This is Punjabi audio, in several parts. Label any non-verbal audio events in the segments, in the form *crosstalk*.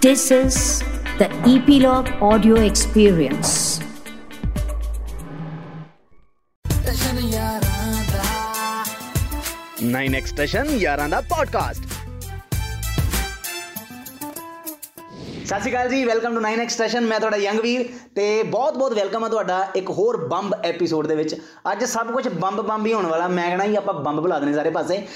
This is the Epilogue Audio Experience. Nine Extension Yaranda Podcast ਸਤਿ ਸ਼੍ਰੀ ਅਕਾਲ ਜੀ ਵੈਲਕਮ ਟੂ 9 ਐਕਸਟੇਸ਼ਨ ਮੈਂ ਤੁਹਾਡਾ ਯੰਗ ਵੀਰ ਤੇ ਬਹੁਤ ਬਹੁਤ ਵੈਲਕਮ ਹੈ ਤੁਹਾਡਾ ਇੱਕ ਹੋਰ ਬੰਬ ਐਪੀਸੋਡ ਦੇ ਵਿੱਚ। ਅੱਜ ਸਭ ਕੁਝ ਬੰਬ ਬੰਬ ਹੀ ਹੋਣ ਵਾਲਾ, ਮੈਂ ਕਹਣਾ ਹੀ ਆਪਾਂ ਬੰਬ ਬੁਲਾ ਦੇਣੇ ਸਾਰੇ ਪਾਸੇ।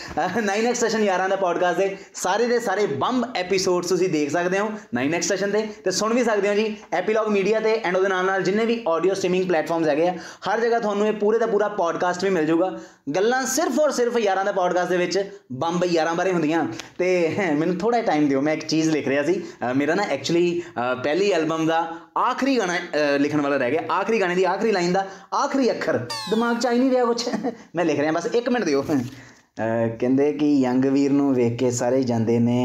9 ਐਕਸਟੇਸ਼ਨ ਯਾਰਾਂ ਦਾ ਪੋਡਕਾਸਟ ਦੇ ਸਾਰੇ ਦੇ ਸਾਰੇ ਬੰਬ ਐਪੀਸੋਡਸ ਤੁਸੀਂ ਦੇਖ ਸਕਦੇ ਹੋ 9 ਐਕਸਟੇਸ਼ਨ ਤੇ ਤੇ ਸੁਣ ਵੀ ਸਕਦੇ ਹੋ ਜੀ ਐਪੀਲੌਗ ਮੀਡੀਆ ਤੇ ਐਂਡ ਉਹਦੇ ਨਾਲ ਨਾਲ ਜਿੰਨੇ ਵੀ ਆਡੀਓ ਸਟ੍ਰੀਮਿੰਗ ਪਲੇਟਫਾਰਮਸ ਹੈਗੇ ਆ, ਹਰ ਜਗ੍ਹਾ ਤੁਹਾਨੂੰ ਇਹ ਪੂਰੇ ਦਾ ਪੂਰਾ ਪੋਡਕਾਸਟ ਵੀ ਮਿਲ ਜਾਊਗਾ। ਗੱਲਾਂ ਸਿਰਫ ਔਰ ਸਿਰਫ ਯਾਰਾਂ ਦਾ ਪੋਡਕਾਸਟ ਦੇ ਵਿੱਚ ਬੰਬ ਯਾਰਾਂ ਬਾਰੇ ਹੁੰਦੀਆਂ। ਤੇ ਮੈਨੂੰ ਥੋੜਾ ਟਾਈਮ ਦਿਓ, ਮੈਂ ਇੱਕ ਚੀਜ਼ ਲਿਖ ਰਿਹਾ ਸੀ। ਅਹ ਮੇਰਾ ਨਾ ਐਕਚੁਅਲੀ ਪਹਿਲੀ ਐਲਬਮ ਦਾ ਆਖਰੀ ਗਾਣਾ, ਅਹ, ਲਿਖਣ ਵਾਲਾ ਰਹਿ ਗਿਆ। ਆਖਰੀ ਗਾਣੇ ਦੀ ਆਖਰੀ ਲਾਈਨ ਦਾ ਆਖਰੀ ਅੱਖਰ। ਦਿਮਾਗ 'ਚ ਆ ਹੀ ਨਹੀਂ ਰਿਹਾ ਕੁਛ। *laughs* ਮੈਂ ਲਿਖ ਰਿਹਾ, ਬਸ 1 ਮਿੰਟ ਦਿਓ। ਅਹ, ਕਹਿੰਦੇ ਕਿ ਯੰਗ ਵੀਰ ਨੂੰ ਵੇਖ ਕੇ ਸਾਰੇ ਜਾਂਦੇ ਨੇ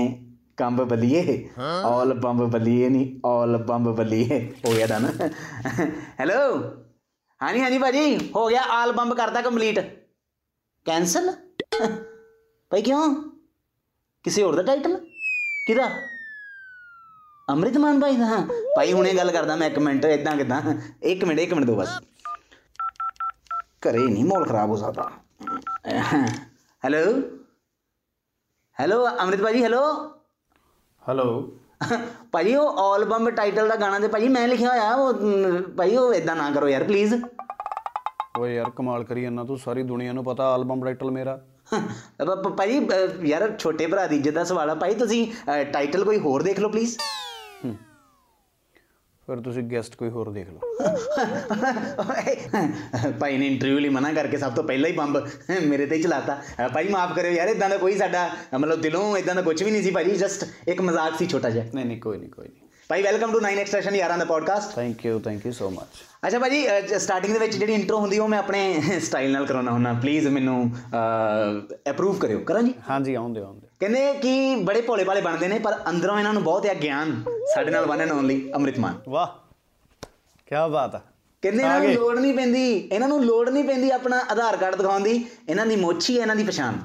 ਕੰਬ ਬੱਲੀਏ। ਆਲ ਬੰਬ ਬੱਲੀਏ ਨਹੀਂ ਆਲ ਬੰਬ ਬੱਲੀਏ। ਹੋ ਗਿਆ ਡਨ ਹੈਲੋ *laughs* ਹਾਂਜੀ ਹਾਂਜੀ ਭਾਜੀ। ਹੋ ਗਿਆ ਆਲ ਬੰਬ ਕਰਤਾ ਕੰਪਲੀਟ ਕੈਨਸਲ *laughs* ਭਾਈ ਕਿਉਂ? ਕਿਸੇ ਹੋਰ ਦਾ ਟਾਈਟਲ ਕਿਹਦਾ? ਅੰਮ੍ਰਿਤਮਾਨ ਭਾਈ ਦਾ? ਹਾਂ ਭਾਈ ਹੁਣੇ ਗੱਲ ਕਰਦਾ ਮੈਂ ਇੱਕ ਮਿੰਟ ਇਦਾਂ ਕਿਦਾਂ? ਇੱਕ ਮਿੰਟ ਇੱਕ ਮਿੰਟ ਦੋ ਬਸ। ਘਰੇ ਨਹੀਂ ਮਾਹੌਲ ਖਰਾਬ ਹੋ ਸਕਦਾ। ਹੈਲੋ? ਹੈਲੋ ਅੰਮ੍ਰਿਤ ਭਾਜੀ ਹੈਲੋ? ਹੈਲੋ? ਭਾਜੀ ਉਹ ਆਲ ਬੰਬ ਟਾਈਟਲ ਦਾ ਗਾਣਾ ਤੇ ਭਾਜੀ ਮੈਂ ਲਿਖਿਆ ਹੋਇਆ ਉਹ ਭਾਜੀ ਉਹ ਇਦਾਂ ਨਾ ਕਰੋ ਯਾਰ ਪਲੀਜ਼ ਓਏ ਯਾਰ ਕਮਾਲ ਕਰੀ ਜਾਂਦਾ ਤੂੰ ਸਾਰੀ ਦੁਨੀਆ ਨੂੰ ਪਤਾ ਐਲਬਮ ਟਾਈਟਲ ਮੇਰਾ। ਭਾਜੀ ਯਾਰ ਛੋਟੇ ਭਰਾ ਦੀ ਇੱਜ਼ਤ ਦਾ ਸਵਾਲ ਆ। ਭਾਈ ਤੁਸੀਂ ਟਾਈਟਲ ਕੋਈ ਹੋਰ ਦੇਖ ਲਓ ਪਲੀਜ਼ ਫਿਰ ਤੁਸੀਂ ਗੈਸਟ ਕੋਈ ਹੋਰ ਦੇਖ ਲਓ। ਭਾਈ ਨੇ ਇੰਟਰਵਿਊ ਲਈ ਮਨਾ ਕਰਕੇ ਸਭ ਤੋਂ ਪਹਿਲਾਂ ਹੀ ਬੰਬ ਮੇਰੇ ਤੇ ਹੀ ਚਲਾਤਾ। ਭਾਈ ਮਾਫ ਕਰਿਓ ਯਾਰ ਇਦਾਂ ਦਾ ਕੋਈ ਸਾਡਾ ਮਤਲਬ ਦਿਲੋਂ ਇਦਾਂ ਦਾ ਕੁਝ ਵੀ ਨਹੀਂ ਸੀ ਭਾਜੀ ਜਸਟ ਇੱਕ ਮਜ਼ਾਕ ਸੀ ਛੋਟਾ ਜਿਹਾ। ਨਹੀਂ ਨਹੀਂ ਕੋਈ ਨਹੀਂ ਕੋਈ ਨਹੀਂ। ਭਾਈ ਵੈਲਕਮ ਟੂ 9 ਐਕਸਟ੍ਰੈਸ਼ਨ ਯਾਰਾਂ ਦਾ podcast thank you thank you so much ਅੱਛਾ ਭਾਜੀ ਸਟਾਰਟਿੰਗ ਦੇ ਵਿੱਚ ਜਿਹੜੀ ਇੰਟਰੋ ਹੁੰਦੀ ਉਹ ਮੈਂ ਆਪਣੇ ਸਟਾਈਲ ਨਾਲ ਕਰਾਉਣਾ ਹੁੰਦਾ ਪਲੀਜ਼ ਮੈਨੂੰ ਅਪਰੂਵ ਕਰਿਓ। ਕਰਾਂ ਜੀ? ਹਾਂਜੀ ਆਉਂਦੇ ਆਉਂਦੇ। ਕਹਿੰਦੇ ਕਿ ਬੜੇ ਭੋਲੇ ਭਾਲੇ ਬਣਦੇ ਨੇ ਪਰ ਅੰਦਰੋਂ ਇਹਨਾਂ ਨੂੰ ਬਹੁਤ ਹੈ ਗਿਆਨ ਸਾਡੇ ਨਾਲ ਵਨ ਐਂਡ ਓਨਲੀ ਅੰਮ੍ਰਿਤਮਾਨ ਵਾਹ ਕੀ ਬਾਤ ਆ। ਕਹਿੰਦੇ ਇਹਨਾਂ ਨੂੰ ਲੋੜ ਨਹੀਂ ਪੈਂਦੀ ਇਹਨਾਂ ਨੂੰ ਲੋੜ ਨਹੀਂ ਪੈਂਦੀ ਆਪਣਾ ਆਧਾਰ ਕਾਰਡ ਦਿਖਾਉਣ ਦੀ ਇਹਨਾਂ ਦੀ ਮੋਛੀ ਹੈ ਇਹਨਾਂ ਦੀ ਪਛਾਣ।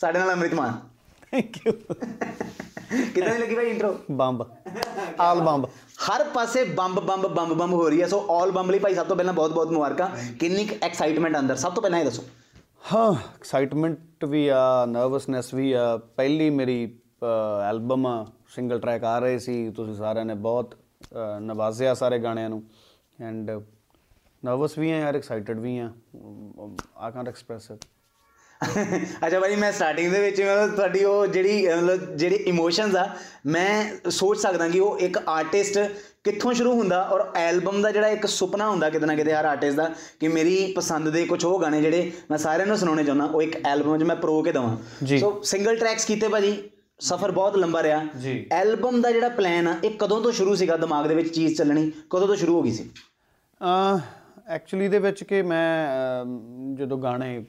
ਸਾਡੇ ਨਾਲ ਅੰਮ੍ਰਿਤਮਾਨ ਥੈਂਕ ਯੂ ਦੀ ਲੱਗੀ ਭਾਈ ਇੰਟਰੋ ਬੰਬ। All bomb. ਹਰ ਪਾਸੇ ਬੰਬ ਬੰਬ ਬੰਬ ਬੰਬ ਹੋ ਰਹੀ ਹੈ ਸੋ ਆਲ ਬੰਬ ਲਈ ਭਾਈ ਸਭ ਤੋਂ ਪਹਿਲਾਂ ਬਹੁਤ ਬਹੁਤ ਮੁਬਾਰਕਾਂ। ਕਿੰਨੀ ਐਕਸਾਈਟਮੈਂਟ ਅੰਦਰ? ਸਭ ਤੋਂ ਪਹਿਲਾਂ ਇਹ ਦੱਸੋ। ਹਾਂ ਐਕਸਾਈਟਮੈਂਟ ਵੀ ਆ ਨਰਵਸਨੈਸ ਵੀ ਆ ਪਹਿਲੀ ਮੇਰੀ ਐਲਬਮ ਸਿੰਗਲ ਟਰੈਕ ਆ ਰਹੇ ਸੀ ਤੁਸੀਂ ਸਾਰਿਆਂ ਨੇ ਬਹੁਤ ਅ, ਨਵਾਜ਼ਿਆ ਸਾਰੇ ਗਾਣਿਆਂ ਨੂੰ ਐਂਡ ਨਰਵਸ ਵੀ ਆ ਯਾਰ ਐਕਸਾਈਟਡ ਵੀ ਆ ਆ ਕੈਨਟ ਐਕਸਪ੍ਰੈਸ ਇਟ ਅੱਛਾ ਭਾਈ ਮੈਂ ਸਟਾਰਟਿੰਗ ਦੇ ਵਿੱਚ ਮਤਲਬ ਤੁਹਾਡੀ ਉਹ ਜਿਹੜੀ ਮਤਲਬ ਜਿਹੜੇ ਇਮੋਸ਼ਨਸ ਆ ਮੈਂ ਸੋਚ ਸਕਦਾ ਕਿ ਉਹ ਇੱਕ ਆਰਟਿਸਟ ਕਿੱਥੋਂ ਸ਼ੁਰੂ ਹੁੰਦਾ ਔਰ ਐਲਬਮ ਦਾ ਜਿਹੜਾ ਇੱਕ ਸੁਪਨਾ ਹੁੰਦਾ ਕਿਤੇ ਨਾ ਕਿਤੇ ਹਰ ਆਰਟਿਸਟ ਦਾ ਕਿ ਮੇਰੀ ਪਸੰਦ ਦੇ ਕੁਝ ਉਹ ਗਾਣੇ ਜਿਹੜੇ ਮੈਂ ਸਾਰਿਆਂ ਨੂੰ ਸੁਣਾਉਣੇ ਚਾਹੁੰਦਾ ਉਹ ਇੱਕ ਐਲਬਮ 'ਚ ਮੈਂ ਪ੍ਰੋ ਕੇ ਦਵਾਂ। ਸੋ ਸਿੰਗਲ ਟਰੈਕਸ ਕੀਤੇ ਭਾਜੀ ਸਫ਼ਰ ਬਹੁਤ ਲੰਬਾ ਰਿਹਾ। ਐਲਬਮ ਦਾ ਜਿਹੜਾ ਪਲਾਨ ਆ ਇਹ ਕਦੋਂ ਤੋਂ ਸ਼ੁਰੂ ਸੀਗਾ ਦਿਮਾਗ ਦੇ ਵਿੱਚ ਚੀਜ਼ ਚੱਲਣੀ ਕਦੋਂ ਤੋਂ ਸ਼ੁਰੂ ਹੋ ਗਈ ਸੀ ਐਕਚੁਅਲੀ ਦੇ ਵਿੱਚ ਕਿ ਮੈਂ ਜਦੋਂ ਗਾਣੇ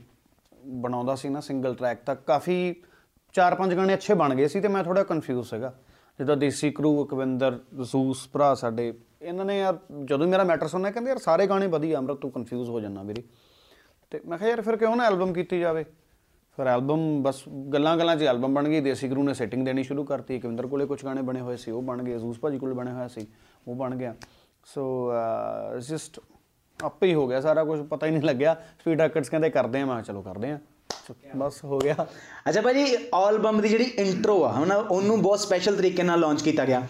ਬਣਾਉਂਦਾ ਸੀ ਨਾ ਸਿੰਗਲ ਟਰੈਕ ਤਾਂ ਕਾਫੀ ਚਾਰ ਪੰਜ ਗਾਣੇ ਅੱਛੇ ਬਣ ਗਏ ਸੀ ਤੇ ਮੈਂ ਥੋੜਾ ਕਨਫਿਊਜ਼ ਸੀਗਾ। ਜਿੱਦਾਂ ਦੇਸੀ ਕਰੂ ਅਕਵਿੰਦਰ, ਜ਼ੂਸ, ਭਰਾ ਸਾਡੇ, ਇਹਨਾਂ ਨੇ ਯਾਰ ਜਦੋਂ ਮੇਰਾ ਮੈਟਰ ਸੁਣਨਾ ਕਹਿੰਦੇ ਯਾਰ ਸਾਰੇ ਗਾਣੇ ਵਧੀਆ, ਅਮਰਤ ਤੂੰ ਕਨਫਿਊਜ਼ ਹੋ ਜਾਣਾ ਮੇਰੀ ਤੇ ਮੈਂ ਕਿਹਾ ਯਾਰ ਫਿਰ ਕਿਉਂ ਨਾ ਐਲਬਮ ਕੀਤੀ ਜਾਵੇ? ਫਿਰ ਐਲਬਮ ਬਸ ਗੱਲਾਂ ਗੱਲਾਂ 'ਚ ਐਲਬਮ ਬਣ ਗਈ, ਦੇਸੀ ਗੁਰੂ ਨੇ ਸੈਟਿੰਗ ਦੇਣੀ ਸ਼ੁਰੂ ਕਰਤੀ, ਅਕਵਿੰਦਰ ਕੋਲੇ ਕੁਝ ਗਾਣੇ ਬਣੇ ਹੋਏ ਸੀ, ਉਹ ਬਣ ਗਏ, ਜ਼ੂਸ ਭਾਜੀ ਕੋਲੇ ਬਣੇ ਹੋਏ ਸੀ, ਉਹ ਬਣ ਗਿਆ। ਸੋ ਜਸਟ uh, ਆਪੇ ਹੀ ਹੋ ਗਿਆ ਸਾਰਾ ਕੁਝ ਪਤਾ ਹੀ ਨਹੀਂ ਲੱਗਿਆ। ਸਪੀਡ ਰੈਕਟਸ ਕਹਿੰਦੇ ਕਰਦੇ ਆ ਮੈਂ ਚਲੋ ਕਰਦੇ ਆ। ਬਸ ਹੋ ਗਿਆ। ਅੱਛਾ ਭਾਜੀ ਆਲਬਮ ਦੀ ਜਿਹੜੀ ਇੰਟਰੋ ਆ ਹਨਾ ਉਹਨੂੰ ਬਹੁਤ ਸਪੈਸ਼ਲ ਤਰੀਕੇ ਨਾਲ ਲਾਂਚ ਕੀਤਾ ਗਿਆ।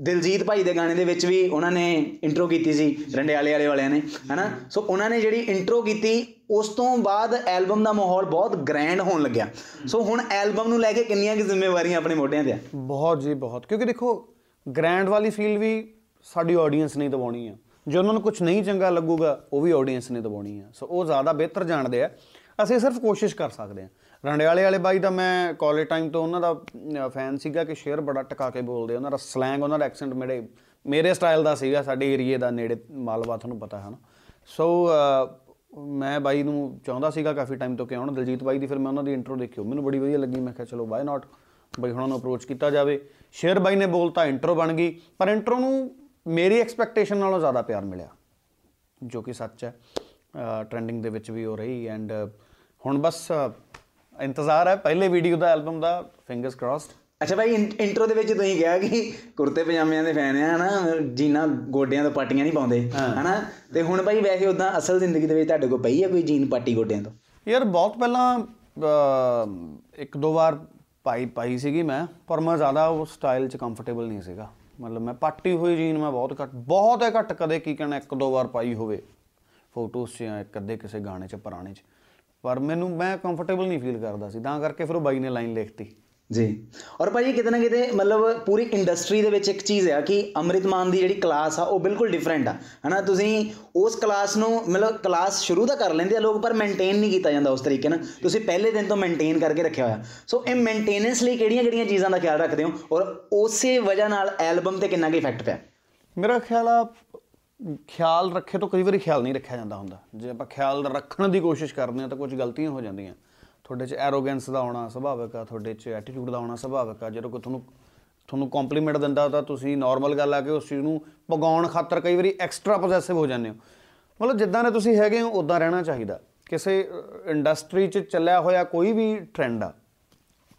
ਦਿਲਜੀਤ ਭਾਈ ਦੇ ਗਾਣੇ ਦੇ ਵਿੱਚ ਵੀ ਉਹਨਾਂ ਨੇ ਇੰਟਰੋ ਕੀਤੀ ਸੀ ਰੰਡਿਆਲੇ ਵਾਲੇ ਵਾਲਿਆਂ ਨੇ ਹਨਾ। ਸੋ ਉਹਨਾਂ ਨੇ ਜਿਹੜੀ ਇੰਟਰੋ ਕੀਤੀ ਉਸ ਤੋਂ ਬਾਅਦ ਐਲਬਮ ਦਾ ਮਾਹੌਲ ਬਹੁਤ ਗ੍ਰੈਂਡ ਹੋਣ ਲੱਗਿਆ। ਸੋ ਹੁਣ ਐਲਬਮ ਨੂੰ ਲੈ ਕੇ ਕਿੰਨੀਆਂ ਕਿ ਜ਼ਿੰਮੇਵਾਰੀਆਂ ਆਪਣੇ ਮੋਢਿਆਂ ਤੇ ਆ? ਬਹੁਤ ਜੀ ਬਹੁਤ। ਕਿਉਂਕਿ ਦੇਖੋ ਗ੍ਰੈਂਡ ਵਾਲੀ ਫੀਲ ਵੀ ਸਾਡੀ ਆਡੀਅנס ਨੇ ਦਵਾਉਣੀ ਆ। ਜੇ ਉਹਨਾਂ ਨੂੰ ਕੁਝ ਨਹੀਂ ਚੰਗਾ ਲੱਗੂਗਾ, ਉਹ ਵੀ ਆਡੀਅנס ਨੇ ਦਵਾਉਣੀ ਆ। ਸੋ ਉਹ ਜ਼ਿਆਦਾ ਬਿਹਤਰ ਜਾਣਦੇ ਆ। ਅਸੀਂ ਸਿਰਫ ਕੋਸ਼ਿਸ਼ ਕਰ ਸਕਦੇ ਆ। ਰੰਡਿਆਲੇ ਵਾਲੇ ਬਾਈ ਦਾ ਮੈਂ ਕਾਲਜ ਟਾਈਮ ਤੋਂ ਉਹਨਾਂ ਦਾ ਫੈਨ ਸੀਗਾ ਕਿ ਸ਼ੇਅਰ ਬੜਾ ਟਕਾ ਕੇ ਬੋਲਦੇ ਉਹਨਾਂ ਦਾ ਸਲੈਂਗ ਉਹਨਾਂ ਦਾ ਐਕਸੈਂਟ ਮੇਰੇ ਮੇਰੇ ਸਟਾਈਲ ਦਾ ਸੀਗਾ, ਸਾਡੇ ਏਰੀਏ ਦਾ ਨੇੜੇ ਮਾਲਵਾ ਤੁਹਾਨੂੰ ਪਤਾ ਹੈ ਨਾ। ਸੋ ਮੈਂ ਬਾਈ ਨੂੰ ਚਾਹੁੰਦਾ ਸੀਗਾ ਕਾਫੀ ਟਾਈਮ ਤੋਂ ਕਿ ਆਉਣ। ਦਲਜੀਤ ਬਾਈ ਦੀ ਫਿਰ ਮੈਂ ਉਹਨਾਂ ਦੀ ਇੰਟਰੋ ਦੇਖੀ, ਉਹ ਮੈਨੂੰ ਬੜੀ ਵਧੀਆ ਲੱਗੀ। ਮੈਂ ਕਿਹਾ ਚਲੋ ਵਾਈ ਨਾਟ ਬਾਈ ਹੁਣਾਂ ਨੂੰ ਅਪਰੋਚ ਕੀਤਾ ਜਾਵੇ। ਸ਼ੇਰ ਬਾਈ ਨੇ ਬੋਲਤਾ ਇੰਟਰੋ ਬਣ ਗਈ। ਪਰ ਇੰਟਰੋ ਨੂੰ ਮੇਰੀ ਐਕਸਪੈਕਟੇਸ਼ਨ ਨਾਲੋਂ ਜ਼ਿਆਦਾ ਪਿਆਰ ਮਿਲਿਆ ਜੋ ਕਿ ਸੱਚ ਹੈ। ਟ੍ਰੈਂਡਿੰਗ ਦੇ ਵਿੱਚ ਵੀ ਹੋ ਰਹੀ ਐਂਡ ਹੁਣ ਬਸ ਇੰਤਜ਼ਾਰ ਹੈ। ਪਹਿਲੇ ਵੀਡੀਓ ਦਾ ਐਲਬਮ ਦਾ ਫਿੰਗਰਸ ਕ੍ਰਾਸਡ ਅੱਛਾ ਭਾਈ ਇੰਟਰੋ ਦੇ ਵਿੱਚ ਤੁਸੀਂ ਕਿਹਾ ਕਿ ਕੁਰਤੇ ਪਜਾਮਿਆਂ ਦੇ ਫੈਨ ਆ ਹਨਾ? ਜੀਨਾਂ ਗੋਡਿਆਂ ਤੋਂ ਪਾਟੀਆਂ ਨਹੀਂ ਪਾਉਂਦੇ ਹਨਾ? ਤੇ ਹੁਣ ਭਾਈ ਵੈਸੇ ਉਦਾਂ ਅਸਲ ਜ਼ਿੰਦਗੀ ਦੇ ਵਿੱਚ ਤੁਹਾਡੇ ਕੋਲ ਪਈ ਆ ਕੋਈ ਜੀਨ ਪਾਟੀ ਗੋਡਿਆਂ ਤੋਂ? ਯਾਰ ਬਹੁਤ ਪਹਿਲਾਂ ਇੱਕ ਦੋ ਵਾਰ ਪਾਈ ਪਾਈ ਸੀਗੀ ਮੈਂ ਪਰ ਮੈਂ ਜ਼ਿਆਦਾ ਉਹ ਸਟਾਈਲ 'ਚ ਕੰਫਰਟੇਬਲ ਨਹੀਂ ਸੀਗਾ। ਮਤਲਬ ਮੈਂ ਪਾਟੀ ਹੋਈ ਜੀਨ ਮੈਂ ਬਹੁਤ ਘੱਟ, ਬਹੁਤ ਹੈ ਘੱਟ, ਕਦੇ ਕੀ ਕਹਿਣਾ, ਇੱਕ ਦੋ ਵਾਰ ਪਾਈ ਹੋਵੇ। ਫੋਟੋਸ 'ਚ ਜਾਂ ਇੱਕ ਅੱਧੇ ਕਿਸੇ ਗਾਣੇ 'ਚ, ਪੁਰਾਣੇ 'ਚ। ਪਰ ਮੈਨੂੰ, ਮੈਂ ਕੰਫਰਟੇਬਲ ਨਹੀਂ ਫੀਲ ਕਰਦਾ ਸੀ। ਤਾਂ ਕਰਕੇ ਫਿਰ ਉਹ ਬਾਈ ਨੇ ਲਾਈਨ ਲਿਖਤੀ। ਜੀ। ਔਰ ਭਾਜੀ ਕਿਤੇ ਨਾ ਕਿਤੇ ਮਤਲਬ ਪੂਰੀ ਇੰਡਸਟਰੀ ਦੇ ਵਿੱਚ ਇੱਕ ਚੀਜ਼ ਆ ਕਿ ਅੰਮ੍ਰਿਤ ਮਾਨ ਦੀ ਜਿਹੜੀ ਕਲਾਸ ਆ, ਉਹ ਬਿਲਕੁਲ ਡਿਫਰੈਂਟ ਆ। ਹਨਾ, ਤੁਸੀਂ ਉਸ ਕਲਾਸ ਨੂੰ ਮਤਲਬ ਕਲਾਸ ਸ਼ੁਰੂ ਤਾਂ ਕਰ ਲੈਂਦੇ ਆ ਲੋਕ, ਪਰ ਮੇਨਟੇਨ ਨਹੀਂ ਕੀਤਾ ਜਾਂਦਾ ਉਸ ਤਰੀਕੇ ਨਾਲ। ਤੁਸੀਂ ਪਹਿਲੇ ਦਿਨ ਤੋਂ ਮੇਨਟੇਨ ਕਰਕੇ ਰੱਖਿਆ ਹੋਇਆ। ਸੋ ਇਹ ਮੇਨਟੇਨੈਂਸ ਲਈ ਕਿਹੜੀਆਂ-ਕਿਹੜੀਆਂ ਚੀਜ਼ਾਂ ਦਾ ਖਿਆਲ ਰੱਖਦੇ ਹੋ? ਔਰ ਉਸੇ ਵਜ੍ਹਾ ਨਾਲ ਐਲਬਮ ਤੇ ਕਿੰਨਾ ਕੁ ਇਫੈਕਟ ਪਿਆ? ਮੇਰਾ ਖਿਆਲ ਆ, ਖਿਆਲ ਰੱਖੇ ਤੋਂ ਕਈ ਵਾਰੀ ਖਿਆਲ ਨਹੀਂ ਰੱਖਿਆ ਜਾਂਦਾ ਹੁੰਦਾ। ਜੇ ਆਪਾਂ ਖਿਆਲ ਰੱਖਣ ਦੀ ਕੋਸ਼ਿਸ਼ ਕਰਦੇ ਹਾਂ ਤਾਂ ਕੁਝ ਗਲਤੀਆਂ ਹੋ ਜਾਂਦੀਆਂ। ਤੁਹਾਡੇ 'ਚ ਐਰੋਗੈਂਸ ਦਾ ਆਉਣਾ ਸੁਭਾਵਿਕ ਆ, ਤੁਹਾਡੇ 'ਚ ਐਟੀਟਿਊਡ ਦਾ ਆਉਣਾ ਸੁਭਾਵਿਕ ਆ। ਜਦੋਂ ਕੋਈ ਤੁਹਾਨੂੰ ਤੁਹਾਨੂੰ ਕੰਪਲੀਮੈਂਟ ਦਿੰਦਾ ਤਾਂ ਤੁਸੀਂ ਨਾਰਮਲ ਗੱਲ ਆ ਕਿ ਉਸ ਚੀਜ਼ ਨੂੰ ਪਗਾਉਣ ਖਾਤਰ ਕਈ ਵਾਰੀ ਐਕਸਟਰਾ ਪੋਜੈਸਿਵ ਹੋ ਜਾਂਦੇ ਹੋ। ਮਤਲਬ ਜਿੱਦਾਂ ਦੇ ਤੁਸੀਂ ਹੈਗੇ ਹੋ ਉਦਾਂ ਰਹਿਣਾ ਚਾਹੀਦਾ। ਕਿਸੇ ਇੰਡਸਟਰੀ 'ਚ ਚੱਲਿਆ ਹੋਇਆ ਕੋਈ ਵੀ ਟ੍ਰੈਂਡ ਆ